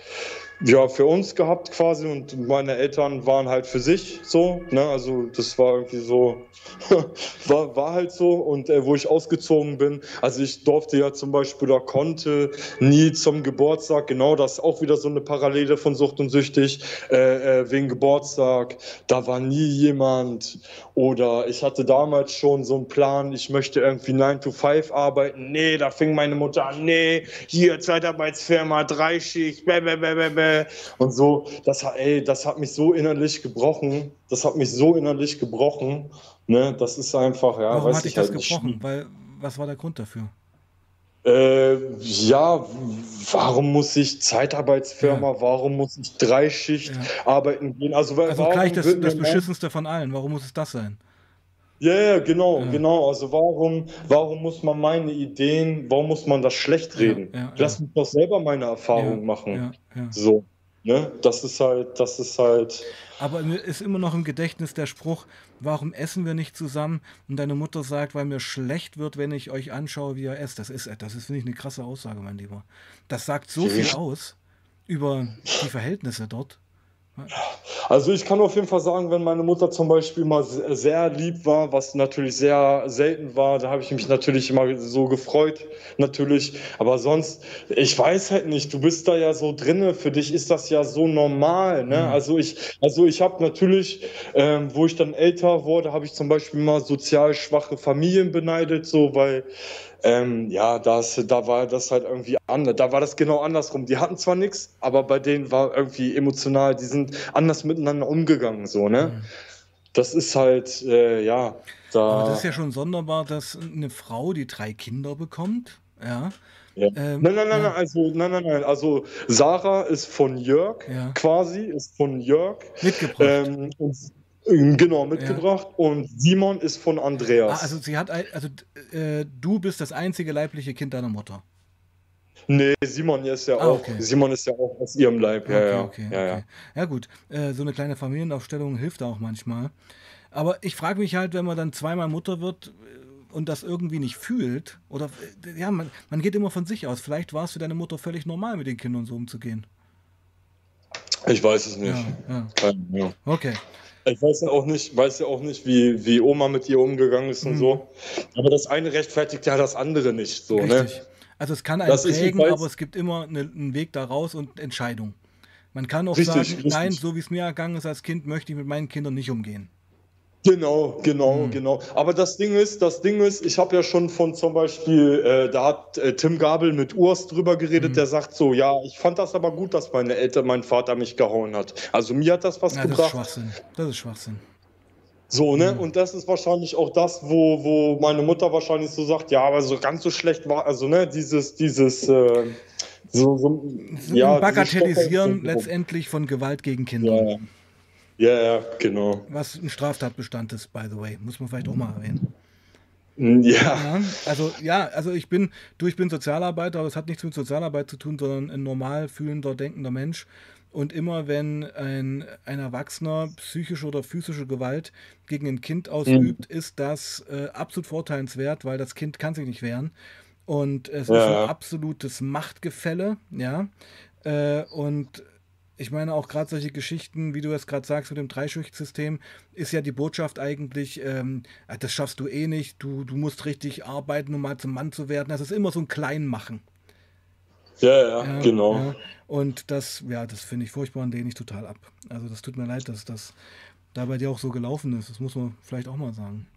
ja, für uns gehabt quasi und meine Eltern waren halt für sich so, ne, also das war irgendwie so, [laughs] war, war halt so und äh, wo ich ausgezogen bin, also ich durfte ja zum Beispiel oder konnte nie zum Geburtstag, genau das auch wieder so eine Parallele von Sucht und Süchtig, äh, äh, wegen Geburtstag, da war nie jemand oder ich hatte damals schon so einen Plan, ich möchte irgendwie 9 to 5 arbeiten, nee, da fing meine Mutter an, nee, hier Zeitarbeitsfirma, Dreischicht, bäh, bäh, bäh, bäh, und so, das, ey, das hat mich so innerlich gebrochen. Das hat mich so innerlich gebrochen. Ne? Das ist einfach, ja. Warum hat dich das halt gebrochen? Weil, was war der Grund dafür? Äh, ja, warum muss ich Zeitarbeitsfirma, ja. warum muss ich Dreischicht ja. arbeiten gehen? Also, also gleich das, das Beschissenste von allen, warum muss es das sein? Ja, ja, genau, ja. genau. Also warum, warum muss man meine Ideen, warum muss man das schlecht reden? Ja, ja, Lass mich doch selber meine Erfahrungen machen. So. Ne? Das ist halt, das ist halt. Aber mir ist immer noch im Gedächtnis der Spruch, warum essen wir nicht zusammen? Und deine Mutter sagt, weil mir schlecht wird, wenn ich euch anschaue, wie ihr esst. Das ist, das ist, finde ich, eine krasse Aussage, mein Lieber. Das sagt so viel aus über die Verhältnisse dort. Also ich kann auf jeden Fall sagen, wenn meine Mutter zum Beispiel mal sehr lieb war, was natürlich sehr selten war, da habe ich mich natürlich immer so gefreut, natürlich. Aber sonst, ich weiß halt nicht, du bist da ja so drinne, für dich ist das ja so normal. Ne? Mhm. Also ich, also ich habe natürlich, ähm, wo ich dann älter wurde, habe ich zum Beispiel mal sozial schwache Familien beneidet, so weil ähm, ja, das, da war das halt irgendwie anders. Da war das genau andersrum. Die hatten zwar nichts, aber bei denen war irgendwie emotional, die sind anders miteinander umgegangen, so, ne? Mhm. Das ist halt, äh, ja. Da aber das ist ja schon sonderbar, dass eine Frau, die drei Kinder bekommt, ja. ja. Ähm, nein, nein, nein, ja. also, nein, nein, nein. Also Sarah ist von Jörg ja. quasi, ist von Jörg. Mitgebracht. Ähm, und Genau, mitgebracht. Ja. Und Simon ist von Andreas. Ah, also sie hat also äh, du bist das einzige leibliche Kind deiner Mutter. Nee, Simon ist ja ah, auch. Okay. Simon ist ja auch aus ihrem Leib. Ja, okay, ja. Okay, ja, ja. ja, gut. Äh, so eine kleine Familienaufstellung hilft auch manchmal. Aber ich frage mich halt, wenn man dann zweimal Mutter wird äh, und das irgendwie nicht fühlt, oder äh, ja, man, man geht immer von sich aus. Vielleicht war es für deine Mutter völlig normal, mit den Kindern so umzugehen. Ich weiß es nicht. Ja, ja. Okay. Ich weiß ja auch nicht, weiß ja auch nicht, wie, wie Oma mit ihr umgegangen ist und mhm. so. Aber das eine rechtfertigt ja das andere nicht. So, ne? Richtig. Ne? Also es kann einen das prägen, aber es gibt immer eine, einen Weg daraus und Entscheidung. Man kann auch richtig, sagen, richtig. nein, so wie es mir ergangen ist als Kind, möchte ich mit meinen Kindern nicht umgehen. Genau, genau, mhm. genau. Aber das Ding ist, das Ding ist, ich habe ja schon von zum Beispiel, äh, da hat äh, Tim Gabel mit Urs drüber geredet, mhm. der sagt so, ja, ich fand das aber gut, dass meine Eltern, mein Vater mich gehauen hat. Also mir hat das was ja, gebracht. Das ist Schwachsinn. Das ist Schwachsinn. So, ne? Mhm. Und das ist wahrscheinlich auch das, wo, wo meine Mutter wahrscheinlich so sagt, ja, aber so ganz so schlecht war, also, ne, dieses, dieses, äh, so, so, ja, Bagatellisieren letztendlich von Gewalt gegen Kinder. Ja. Ja, ja, genau. Was ein Straftatbestand ist, by the way, muss man vielleicht auch mal erwähnen. Mm, ja. ja. Also ja, also ich bin, du, ich bin Sozialarbeiter, aber es hat nichts mit Sozialarbeit zu tun, sondern ein normal fühlender, denkender Mensch. Und immer wenn ein, ein Erwachsener psychische oder physische Gewalt gegen ein Kind ausübt, mhm. ist das äh, absolut vorteilswert, weil das Kind kann sich nicht wehren. Und es ja. ist ein absolutes Machtgefälle, ja. Äh, und ich meine auch gerade solche Geschichten, wie du es gerade sagst mit dem Dreischichtsystem, ist ja die Botschaft eigentlich, ähm, ah, das schaffst du eh nicht, du, du musst richtig arbeiten, um mal zum Mann zu werden. Das ist immer so ein Kleinmachen. Ja, ja, ja genau. Ja. Und das, ja, das finde ich furchtbar und lehne ich total ab. Also das tut mir leid, dass das da bei dir auch so gelaufen ist. Das muss man vielleicht auch mal sagen.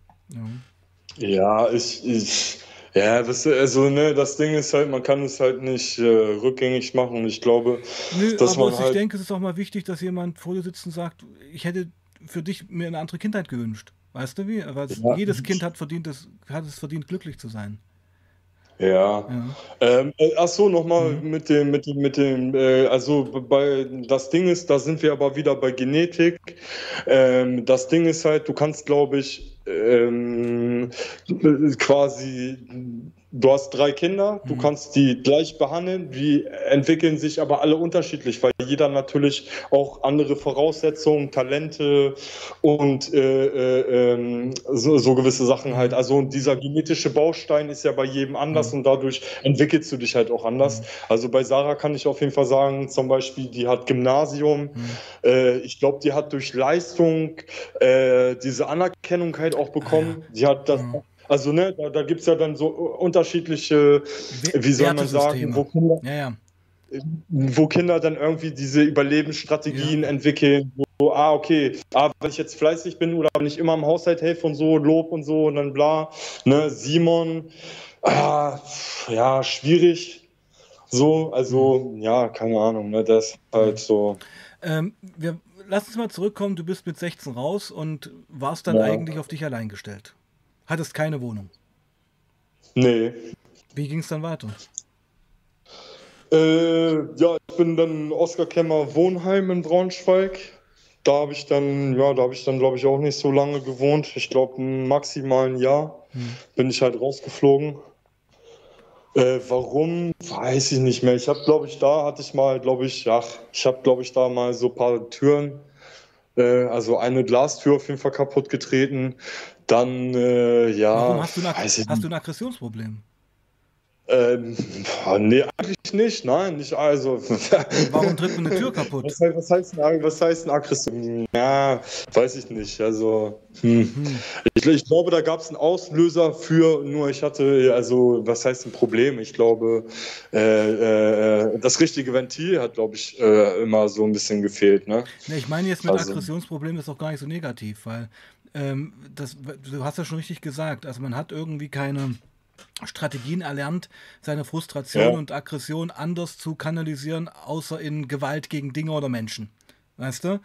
Ja, ja ich, ich ja, das, also ne, das Ding ist halt, man kann es halt nicht äh, rückgängig machen. Ich glaube, Nö, dass aber man halt ich denke, es ist auch mal wichtig, dass jemand vor dir sitzt und sagt, ich hätte für dich mir eine andere Kindheit gewünscht. Weißt du wie? Weil ja. jedes Kind hat verdient, das, hat es verdient, glücklich zu sein. Ja. ja. Ähm, äh, ach so, nochmal mhm. mit dem, mit dem, mit dem, äh, also bei, das Ding ist, da sind wir aber wieder bei Genetik. Ähm, das Ding ist halt, du kannst, glaube ich, ähm, quasi du hast drei Kinder, du mhm. kannst die gleich behandeln, die entwickeln sich aber alle unterschiedlich, weil jeder natürlich auch andere Voraussetzungen, Talente und äh, äh, ähm, so, so, gewisse Sachen halt. Mhm. Also dieser genetische Baustein ist ja bei jedem anders mhm. und dadurch entwickelst du dich halt auch anders. Mhm. Also bei Sarah kann ich auf jeden Fall sagen, zum Beispiel, die hat Gymnasium. Mhm. Äh, ich glaube, die hat durch Leistung äh, diese Anerkennung halt auch bekommen. Ah, die hat das also ne, da, da gibt es ja dann so unterschiedliche, wie soll man sagen, wo Kinder, ja, ja. wo Kinder dann irgendwie diese Überlebensstrategien ja. entwickeln, wo, ah, okay, ah, wenn ich jetzt fleißig bin oder wenn ich immer im Haushalt helfe und so, Lob und so und dann bla, ne, Simon, ah, ja, schwierig. So, also, mhm. ja, keine Ahnung, ne, das halt so. Ähm, wir, lass uns mal zurückkommen, du bist mit 16 raus und warst dann eigentlich auf dich allein gestellt. Hattest keine Wohnung? Nee. Wie ging es dann weiter? Äh, ja, ich bin dann Oskar Klemmer Wohnheim in Braunschweig. Da habe ich dann, ja, da habe ich dann, glaube ich, auch nicht so lange gewohnt. Ich glaube, maximal ein Jahr hm. bin ich halt rausgeflogen. Äh, warum, weiß ich nicht mehr. Ich habe, glaube ich, da hatte ich mal, glaube ich, ja, ich habe, glaube ich, da mal so ein paar Türen, äh, also eine Glastür auf jeden Fall kaputt getreten. Dann, äh, ja. Warum hast du, ein, hast du ein Aggressionsproblem? Ähm, nee, eigentlich nicht, nein, nicht also. [laughs] Warum tritt man eine Tür kaputt? Was, was, heißt, was heißt ein Aggression? Ja, weiß ich nicht. Also, hm. Hm. Ich, ich, glaube, da gab es einen Auslöser für, nur ich hatte, also, was heißt ein Problem? Ich glaube, äh, äh, das richtige Ventil hat, glaube ich, äh, immer so ein bisschen gefehlt. Ne? Nee, ich meine jetzt mit also, Aggressionsproblem ist auch gar nicht so negativ, weil ähm, das, du hast ja schon richtig gesagt, also man hat irgendwie keine Strategien erlernt, seine Frustration ja. und Aggression anders zu kanalisieren, außer in Gewalt gegen Dinge oder Menschen. Weißt du?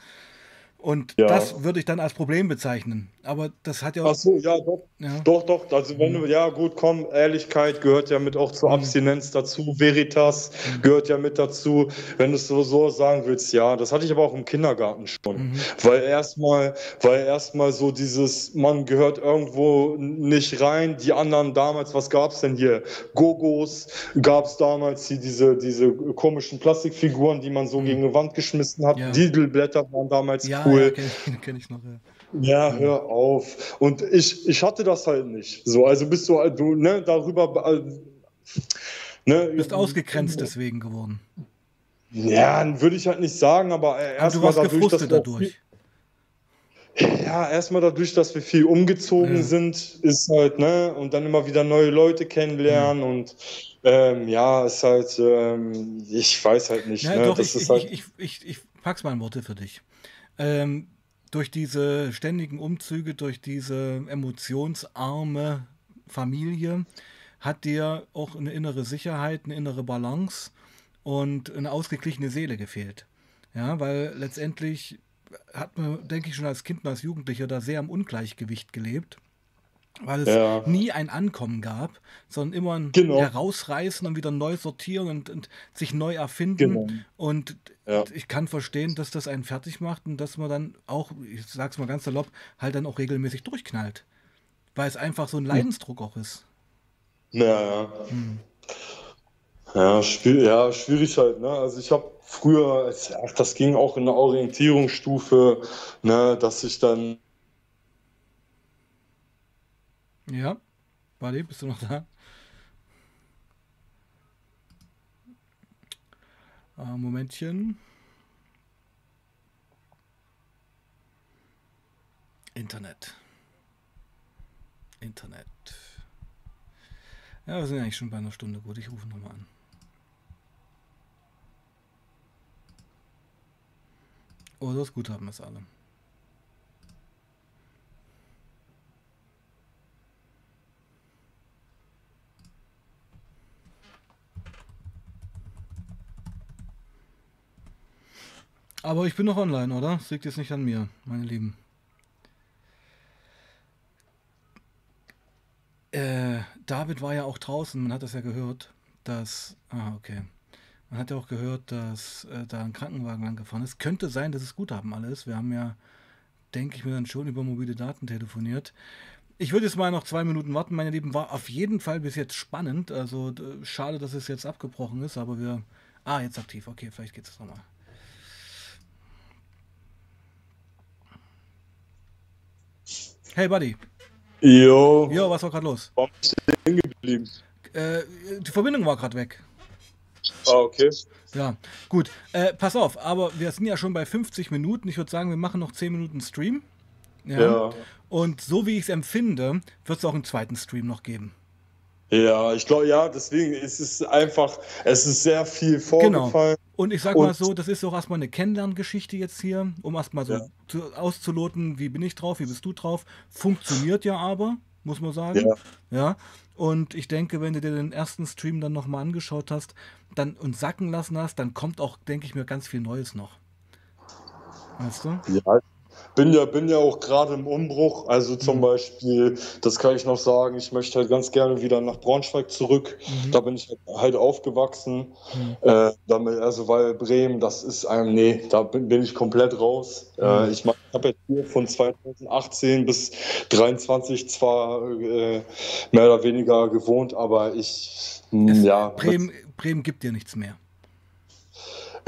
Und ja. das würde ich dann als Problem bezeichnen. Aber das hat ja auch. Ach so, ja, doch. Ja. Doch, doch. Also, wenn du, ja, gut, komm, Ehrlichkeit gehört ja mit auch zur mhm. Abstinenz dazu. Veritas mhm. gehört ja mit dazu. Wenn du es so, so sagen willst, ja. Das hatte ich aber auch im Kindergarten schon. Mhm. Weil erstmal, weil erstmal so dieses, man gehört irgendwo nicht rein. Die anderen damals, was gab es denn hier? Gogos gab es damals, die, diese, diese komischen Plastikfiguren, die man so mhm. gegen eine Wand geschmissen hat. Ja. Didelblätter waren damals ja, cool. Ja, kenne ich, kenn ich noch, ja. Ja, hör auf. Und ich, ich hatte das halt nicht. So, also bist du, du ne, darüber. Äh, ne, du bist ausgegrenzt deswegen geworden. Ja, würde ich halt nicht sagen, aber erstmal dadurch, dass dadurch. Ja, erstmal dadurch, dass wir viel umgezogen ja. sind, ist halt, ne, und dann immer wieder neue Leute kennenlernen ja. und ähm, ja, ist halt, ähm, ich weiß halt nicht. Ja, ne, doch, das ich, ist halt ich, ich, ich, ich pack's mal in Worte für dich. Ähm, durch diese ständigen Umzüge, durch diese emotionsarme Familie, hat dir auch eine innere Sicherheit, eine innere Balance und eine ausgeglichene Seele gefehlt. Ja, weil letztendlich hat man, denke ich, schon als Kind und als Jugendlicher da sehr am Ungleichgewicht gelebt weil es ja. nie ein Ankommen gab, sondern immer ein genau. Herausreißen und wieder neu sortieren und, und sich neu erfinden. Genau. Und ja. ich kann verstehen, dass das einen fertig macht und dass man dann auch, ich sag's mal ganz salopp, halt dann auch regelmäßig durchknallt. Weil es einfach so ein Leidensdruck auch ist. Ja, ja. Hm. Ja, schwierig, ja, schwierig halt, ne? Also ich habe früher, ach, das ging auch in der Orientierungsstufe, ne, dass ich dann ja. Warte, bist du noch da? Äh, Momentchen. Internet. Internet. Ja, wir sind eigentlich schon bei einer Stunde. Gut, ich rufe nochmal an. Oh, das Guthaben ist alle. Aber ich bin noch online, oder? Das liegt jetzt nicht an mir, meine Lieben. Äh, David war ja auch draußen, man hat das ja gehört, dass. Ah, okay. Man hat ja auch gehört, dass äh, da ein Krankenwagen angefahren ist. Könnte sein, dass es Guthaben alles. Wir haben ja, denke ich mir, dann schon über mobile Daten telefoniert. Ich würde jetzt mal noch zwei Minuten warten, meine Lieben. War auf jeden Fall bis jetzt spannend. Also schade, dass es jetzt abgebrochen ist, aber wir. Ah, jetzt aktiv. Okay, vielleicht geht es nochmal. Hey Buddy. Jo. Jo, was war gerade los? Warum bist du hängen geblieben? Äh, die Verbindung war gerade weg. Ah, okay. Ja, gut. Äh, pass auf, aber wir sind ja schon bei 50 Minuten. Ich würde sagen, wir machen noch 10 Minuten Stream. Ja. ja. Und so wie ich es empfinde, wird es auch einen zweiten Stream noch geben. Ja, ich glaube, ja, deswegen ist es einfach, es ist sehr viel genau. vorgefallen. Genau. Und ich sag und, mal so, das ist auch erstmal eine Kennenlerngeschichte jetzt hier, um erstmal so ja. zu, auszuloten, wie bin ich drauf, wie bist du drauf. Funktioniert ja aber, muss man sagen. Ja. ja. Und ich denke, wenn du dir den ersten Stream dann nochmal angeschaut hast dann, und sacken lassen hast, dann kommt auch, denke ich mir, ganz viel Neues noch. Weißt du? Ja, bin ja, bin ja auch gerade im Umbruch. Also zum mhm. Beispiel, das kann ich noch sagen, ich möchte halt ganz gerne wieder nach Braunschweig zurück. Mhm. Da bin ich halt aufgewachsen. Mhm. Äh, damit, also weil Bremen, das ist einem, nee, da bin, bin ich komplett raus. Äh, mhm. ich habe jetzt hier von 2018 bis 2023 zwar äh, mehr oder weniger gewohnt, aber ich, es, ja. Bremen, Bremen gibt dir nichts mehr.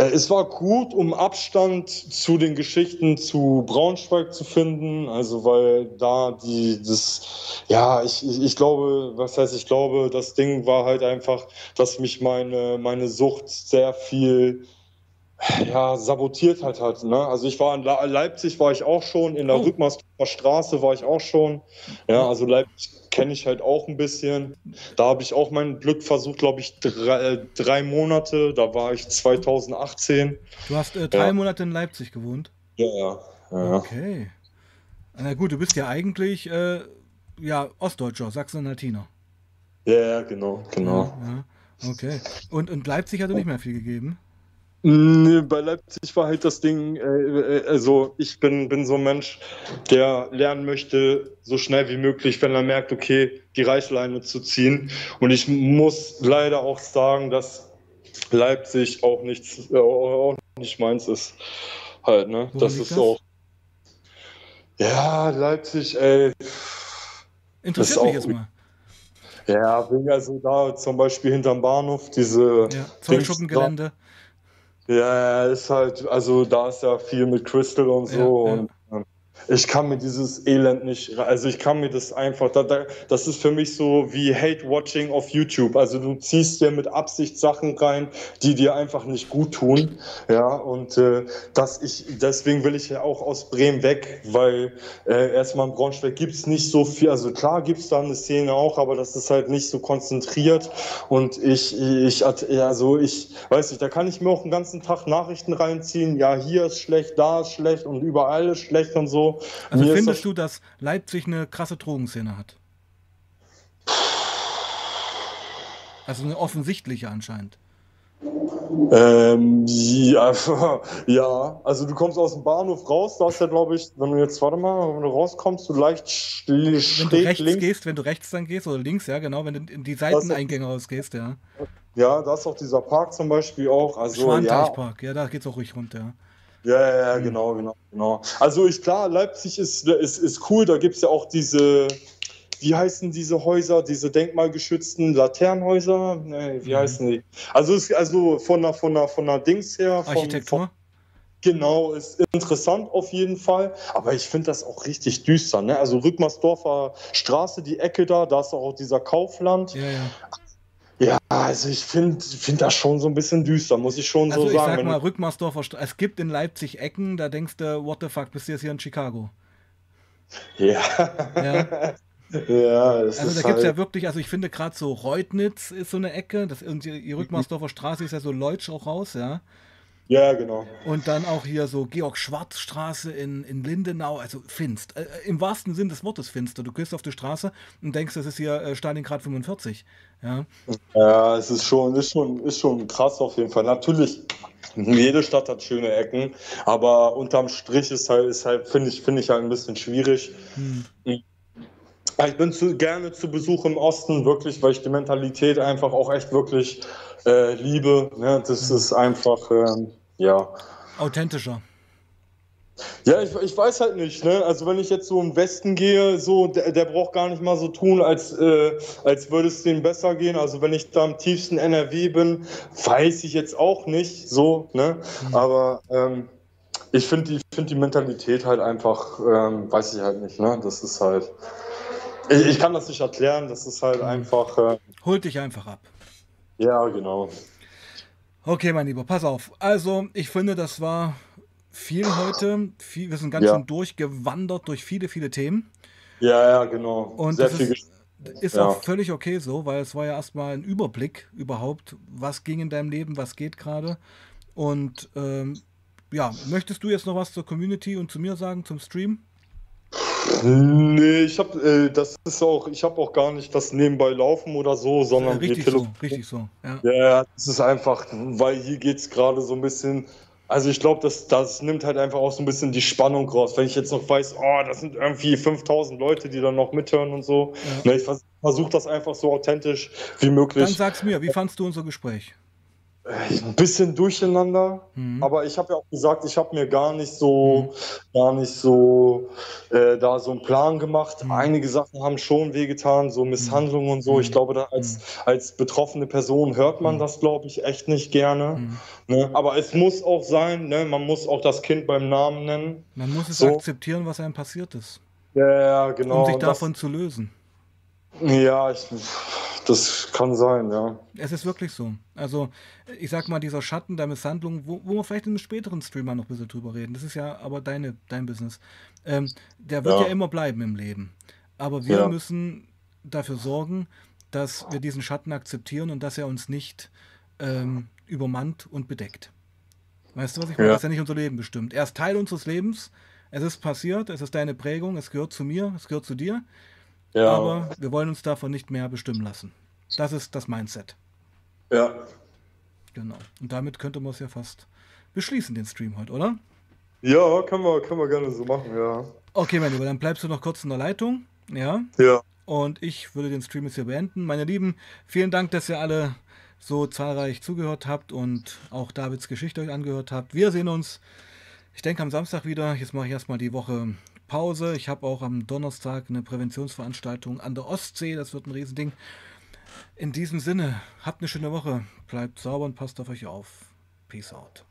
Äh, es war gut, um Abstand zu den Geschichten zu Braunschweig zu finden. Also, weil da die, das, ja, ich, ich, glaube, was heißt, ich glaube, das Ding war halt einfach, dass mich meine, meine Sucht sehr viel, ja, sabotiert hat halt, ne? Also ich war in Leipzig war ich auch schon, in der oh. Rückmarsdorfer Straße war ich auch schon. Ja, also Leipzig kenne ich halt auch ein bisschen. Da habe ich auch mein Glück versucht, glaube ich, drei, äh, drei, Monate. Da war ich 2018. Du hast äh, drei ja. Monate in Leipzig gewohnt? Ja, ja. ja. Okay. Na gut, du bist ja eigentlich äh, ja, Ostdeutscher, Sachsen-Anhaltiner. Ja, ja, genau, genau. Ja. Okay. Und, und Leipzig hat nicht mehr viel gegeben? Nee, bei Leipzig war halt das Ding, äh, äh, also ich bin, bin so ein Mensch, der lernen möchte, so schnell wie möglich, wenn er merkt, okay, die Reißleine zu ziehen. Und ich muss leider auch sagen, dass Leipzig auch nichts, äh, auch nicht meins ist. Halt, ne? Wo das ist das? auch. Ja, Leipzig, ey. Interessiert mich jetzt mal. Ja, wegen also da zum Beispiel hinterm Bahnhof, diese ja, Zollschuppengelände. Ja, ist halt, also da ist ja viel mit Crystal und so. Ja. Und ich kann mir dieses Elend nicht, also ich kann mir das einfach, da, da, das ist für mich so wie Hate-Watching auf YouTube. Also du ziehst dir mit Absicht Sachen rein, die dir einfach nicht gut tun. Ja, und äh, dass ich, deswegen will ich ja auch aus Bremen weg, weil äh, erstmal in Braunschweig gibt es nicht so viel, also klar gibt es da eine Szene auch, aber das ist halt nicht so konzentriert. Und ich, ich, also ich, weiß nicht, da kann ich mir auch den ganzen Tag Nachrichten reinziehen, ja, hier ist schlecht, da ist schlecht und überall ist schlecht und so. Also Mir findest du, dass Leipzig eine krasse Drogenszene hat? Also eine offensichtliche anscheinend. Ähm, ja, [laughs] ja, also du kommst aus dem Bahnhof raus, da ist ja, glaube ich, wenn du jetzt, warte mal, wenn du rauskommst, du leicht Wenn du rechts links. gehst, wenn du rechts dann gehst, oder links, ja, genau, wenn du in die Seiteneingänge rausgehst, ja. Ja, da ist auch dieser Park zum Beispiel auch. Also, ja. ja, da geht's auch ruhig runter. Ja, ja, ja, mhm. genau, genau, genau. Also ich klar, Leipzig ist, ist, ist cool, da gibt es ja auch diese, wie heißen diese Häuser, diese denkmalgeschützten Laternenhäuser? Nee, wie mhm. heißen die? Also ist also von der, von der, von der Dings her. Von, Architektur? Von, Genau, ist interessant auf jeden Fall. Aber ich finde das auch richtig düster. Ne? Also Rückmarsdorfer Straße, die Ecke da, da ist auch dieser Kaufland. Ja, ja. Ja, also ich finde find das schon so ein bisschen düster, muss ich schon also so ich sagen. Ich sag mal, Rückmarsdorfer, St es gibt in Leipzig Ecken, da denkst du, what the fuck, bist du jetzt hier in Chicago? Ja. ja. [laughs] Ja, also da gibt es halt ja wirklich, also ich finde gerade so Reutnitz ist so eine Ecke, das, und die, die Rückmarsdorfer Straße ist ja so Leutsch auch raus, ja. Ja, genau. Und dann auch hier so Georg-Schwarz-Straße in, in Lindenau, also finst. Äh, Im wahrsten Sinn des Wortes finster. Du gehst auf die Straße und denkst, das ist hier äh, Stalingrad 45. Ja, ja es ist schon, ist, schon, ist schon krass auf jeden Fall. Natürlich, jede Stadt hat schöne Ecken, aber unterm Strich ist halt, ist halt finde ich, finde ich halt ein bisschen schwierig. Hm. Ich bin zu, gerne zu Besuch im Osten, wirklich, weil ich die Mentalität einfach auch echt wirklich äh, liebe. Ne? Das hm. ist einfach. Ähm, ja. Authentischer. Ja, ich, ich weiß halt nicht, ne? Also wenn ich jetzt so im Westen gehe, so, der, der braucht gar nicht mal so tun, als, äh, als würde es denen besser gehen. Also wenn ich da im tiefsten NRW bin, weiß ich jetzt auch nicht so, ne? Mhm. Aber ähm, ich finde die, find die Mentalität halt einfach, ähm, weiß ich halt nicht, ne? Das ist halt. Ich, ich kann das nicht erklären, das ist halt mhm. einfach. Äh, Holt dich einfach ab. Ja, genau. Okay, mein Lieber, pass auf. Also, ich finde, das war viel heute. Viel, wir sind ganz ja. schön durchgewandert durch viele, viele Themen. Ja, ja, genau. Und Sehr das viel ist, ist ja. auch völlig okay so, weil es war ja erstmal ein Überblick überhaupt, was ging in deinem Leben, was geht gerade. Und ähm, ja, möchtest du jetzt noch was zur Community und zu mir sagen, zum Stream? Nee, ich habe äh, das ist auch, ich habe auch gar nicht das nebenbei laufen oder so, sondern ja, richtig so, richtig so. Ja. ja, das ist einfach, weil hier geht es gerade so ein bisschen Also ich glaube, das, das nimmt halt einfach auch so ein bisschen die Spannung raus. Wenn ich jetzt noch weiß, oh, das sind irgendwie 5000 Leute, die dann noch mithören und so. Ja. Ne, ich versuche das einfach so authentisch wie möglich. Dann sag's mir, wie fandst du unser Gespräch? Ein bisschen durcheinander, mhm. aber ich habe ja auch gesagt, ich habe mir gar nicht so, mhm. gar nicht so äh, da so einen Plan gemacht. Mhm. Einige Sachen haben schon wehgetan, so Misshandlungen und so. Ich mhm. glaube, da als, mhm. als betroffene Person hört man mhm. das, glaube ich, echt nicht gerne. Ne? Aber es muss auch sein, ne? man muss auch das Kind beim Namen nennen. Man muss es so. akzeptieren, was einem passiert ist. Ja, genau. Um sich davon das, zu lösen. Ja, ich, das kann sein, ja. Es ist wirklich so. Also, ich sag mal, dieser Schatten der Misshandlung, wo, wo wir vielleicht in einem späteren Streamer noch ein bisschen drüber reden, das ist ja aber deine, dein Business, ähm, der wird ja. ja. immer bleiben im Leben. Aber wir ja. müssen dafür sorgen, dass wir diesen Schatten akzeptieren und dass er uns nicht ähm, übermannt und bedeckt. Weißt du, was ich meine? Ja. Das ist ja nicht unser Leben bestimmt. Er ist Teil unseres Lebens. Es ist passiert, es ist deine Prägung, es gehört zu mir, es gehört zu dir. Ja. Aber wir wollen uns davon nicht mehr bestimmen lassen. Das ist das Mindset. Ja. Genau. Und damit könnte man es ja fast beschließen, den Stream heute, oder? Ja, können wir, können wir gerne so machen, ja. Okay, mein Lieber, dann bleibst du noch kurz in der Leitung. Ja. Ja. Und ich würde den Stream jetzt hier beenden. Meine Lieben, vielen Dank, dass ihr alle so zahlreich zugehört habt und auch Davids Geschichte euch angehört habt. Wir sehen uns, ich denke, am Samstag wieder. Jetzt mache ich erstmal die Woche Pause. Ich habe auch am Donnerstag eine Präventionsveranstaltung an der Ostsee. Das wird ein Riesending. In diesem Sinne, habt eine schöne Woche. Bleibt sauber und passt auf euch auf. Peace out.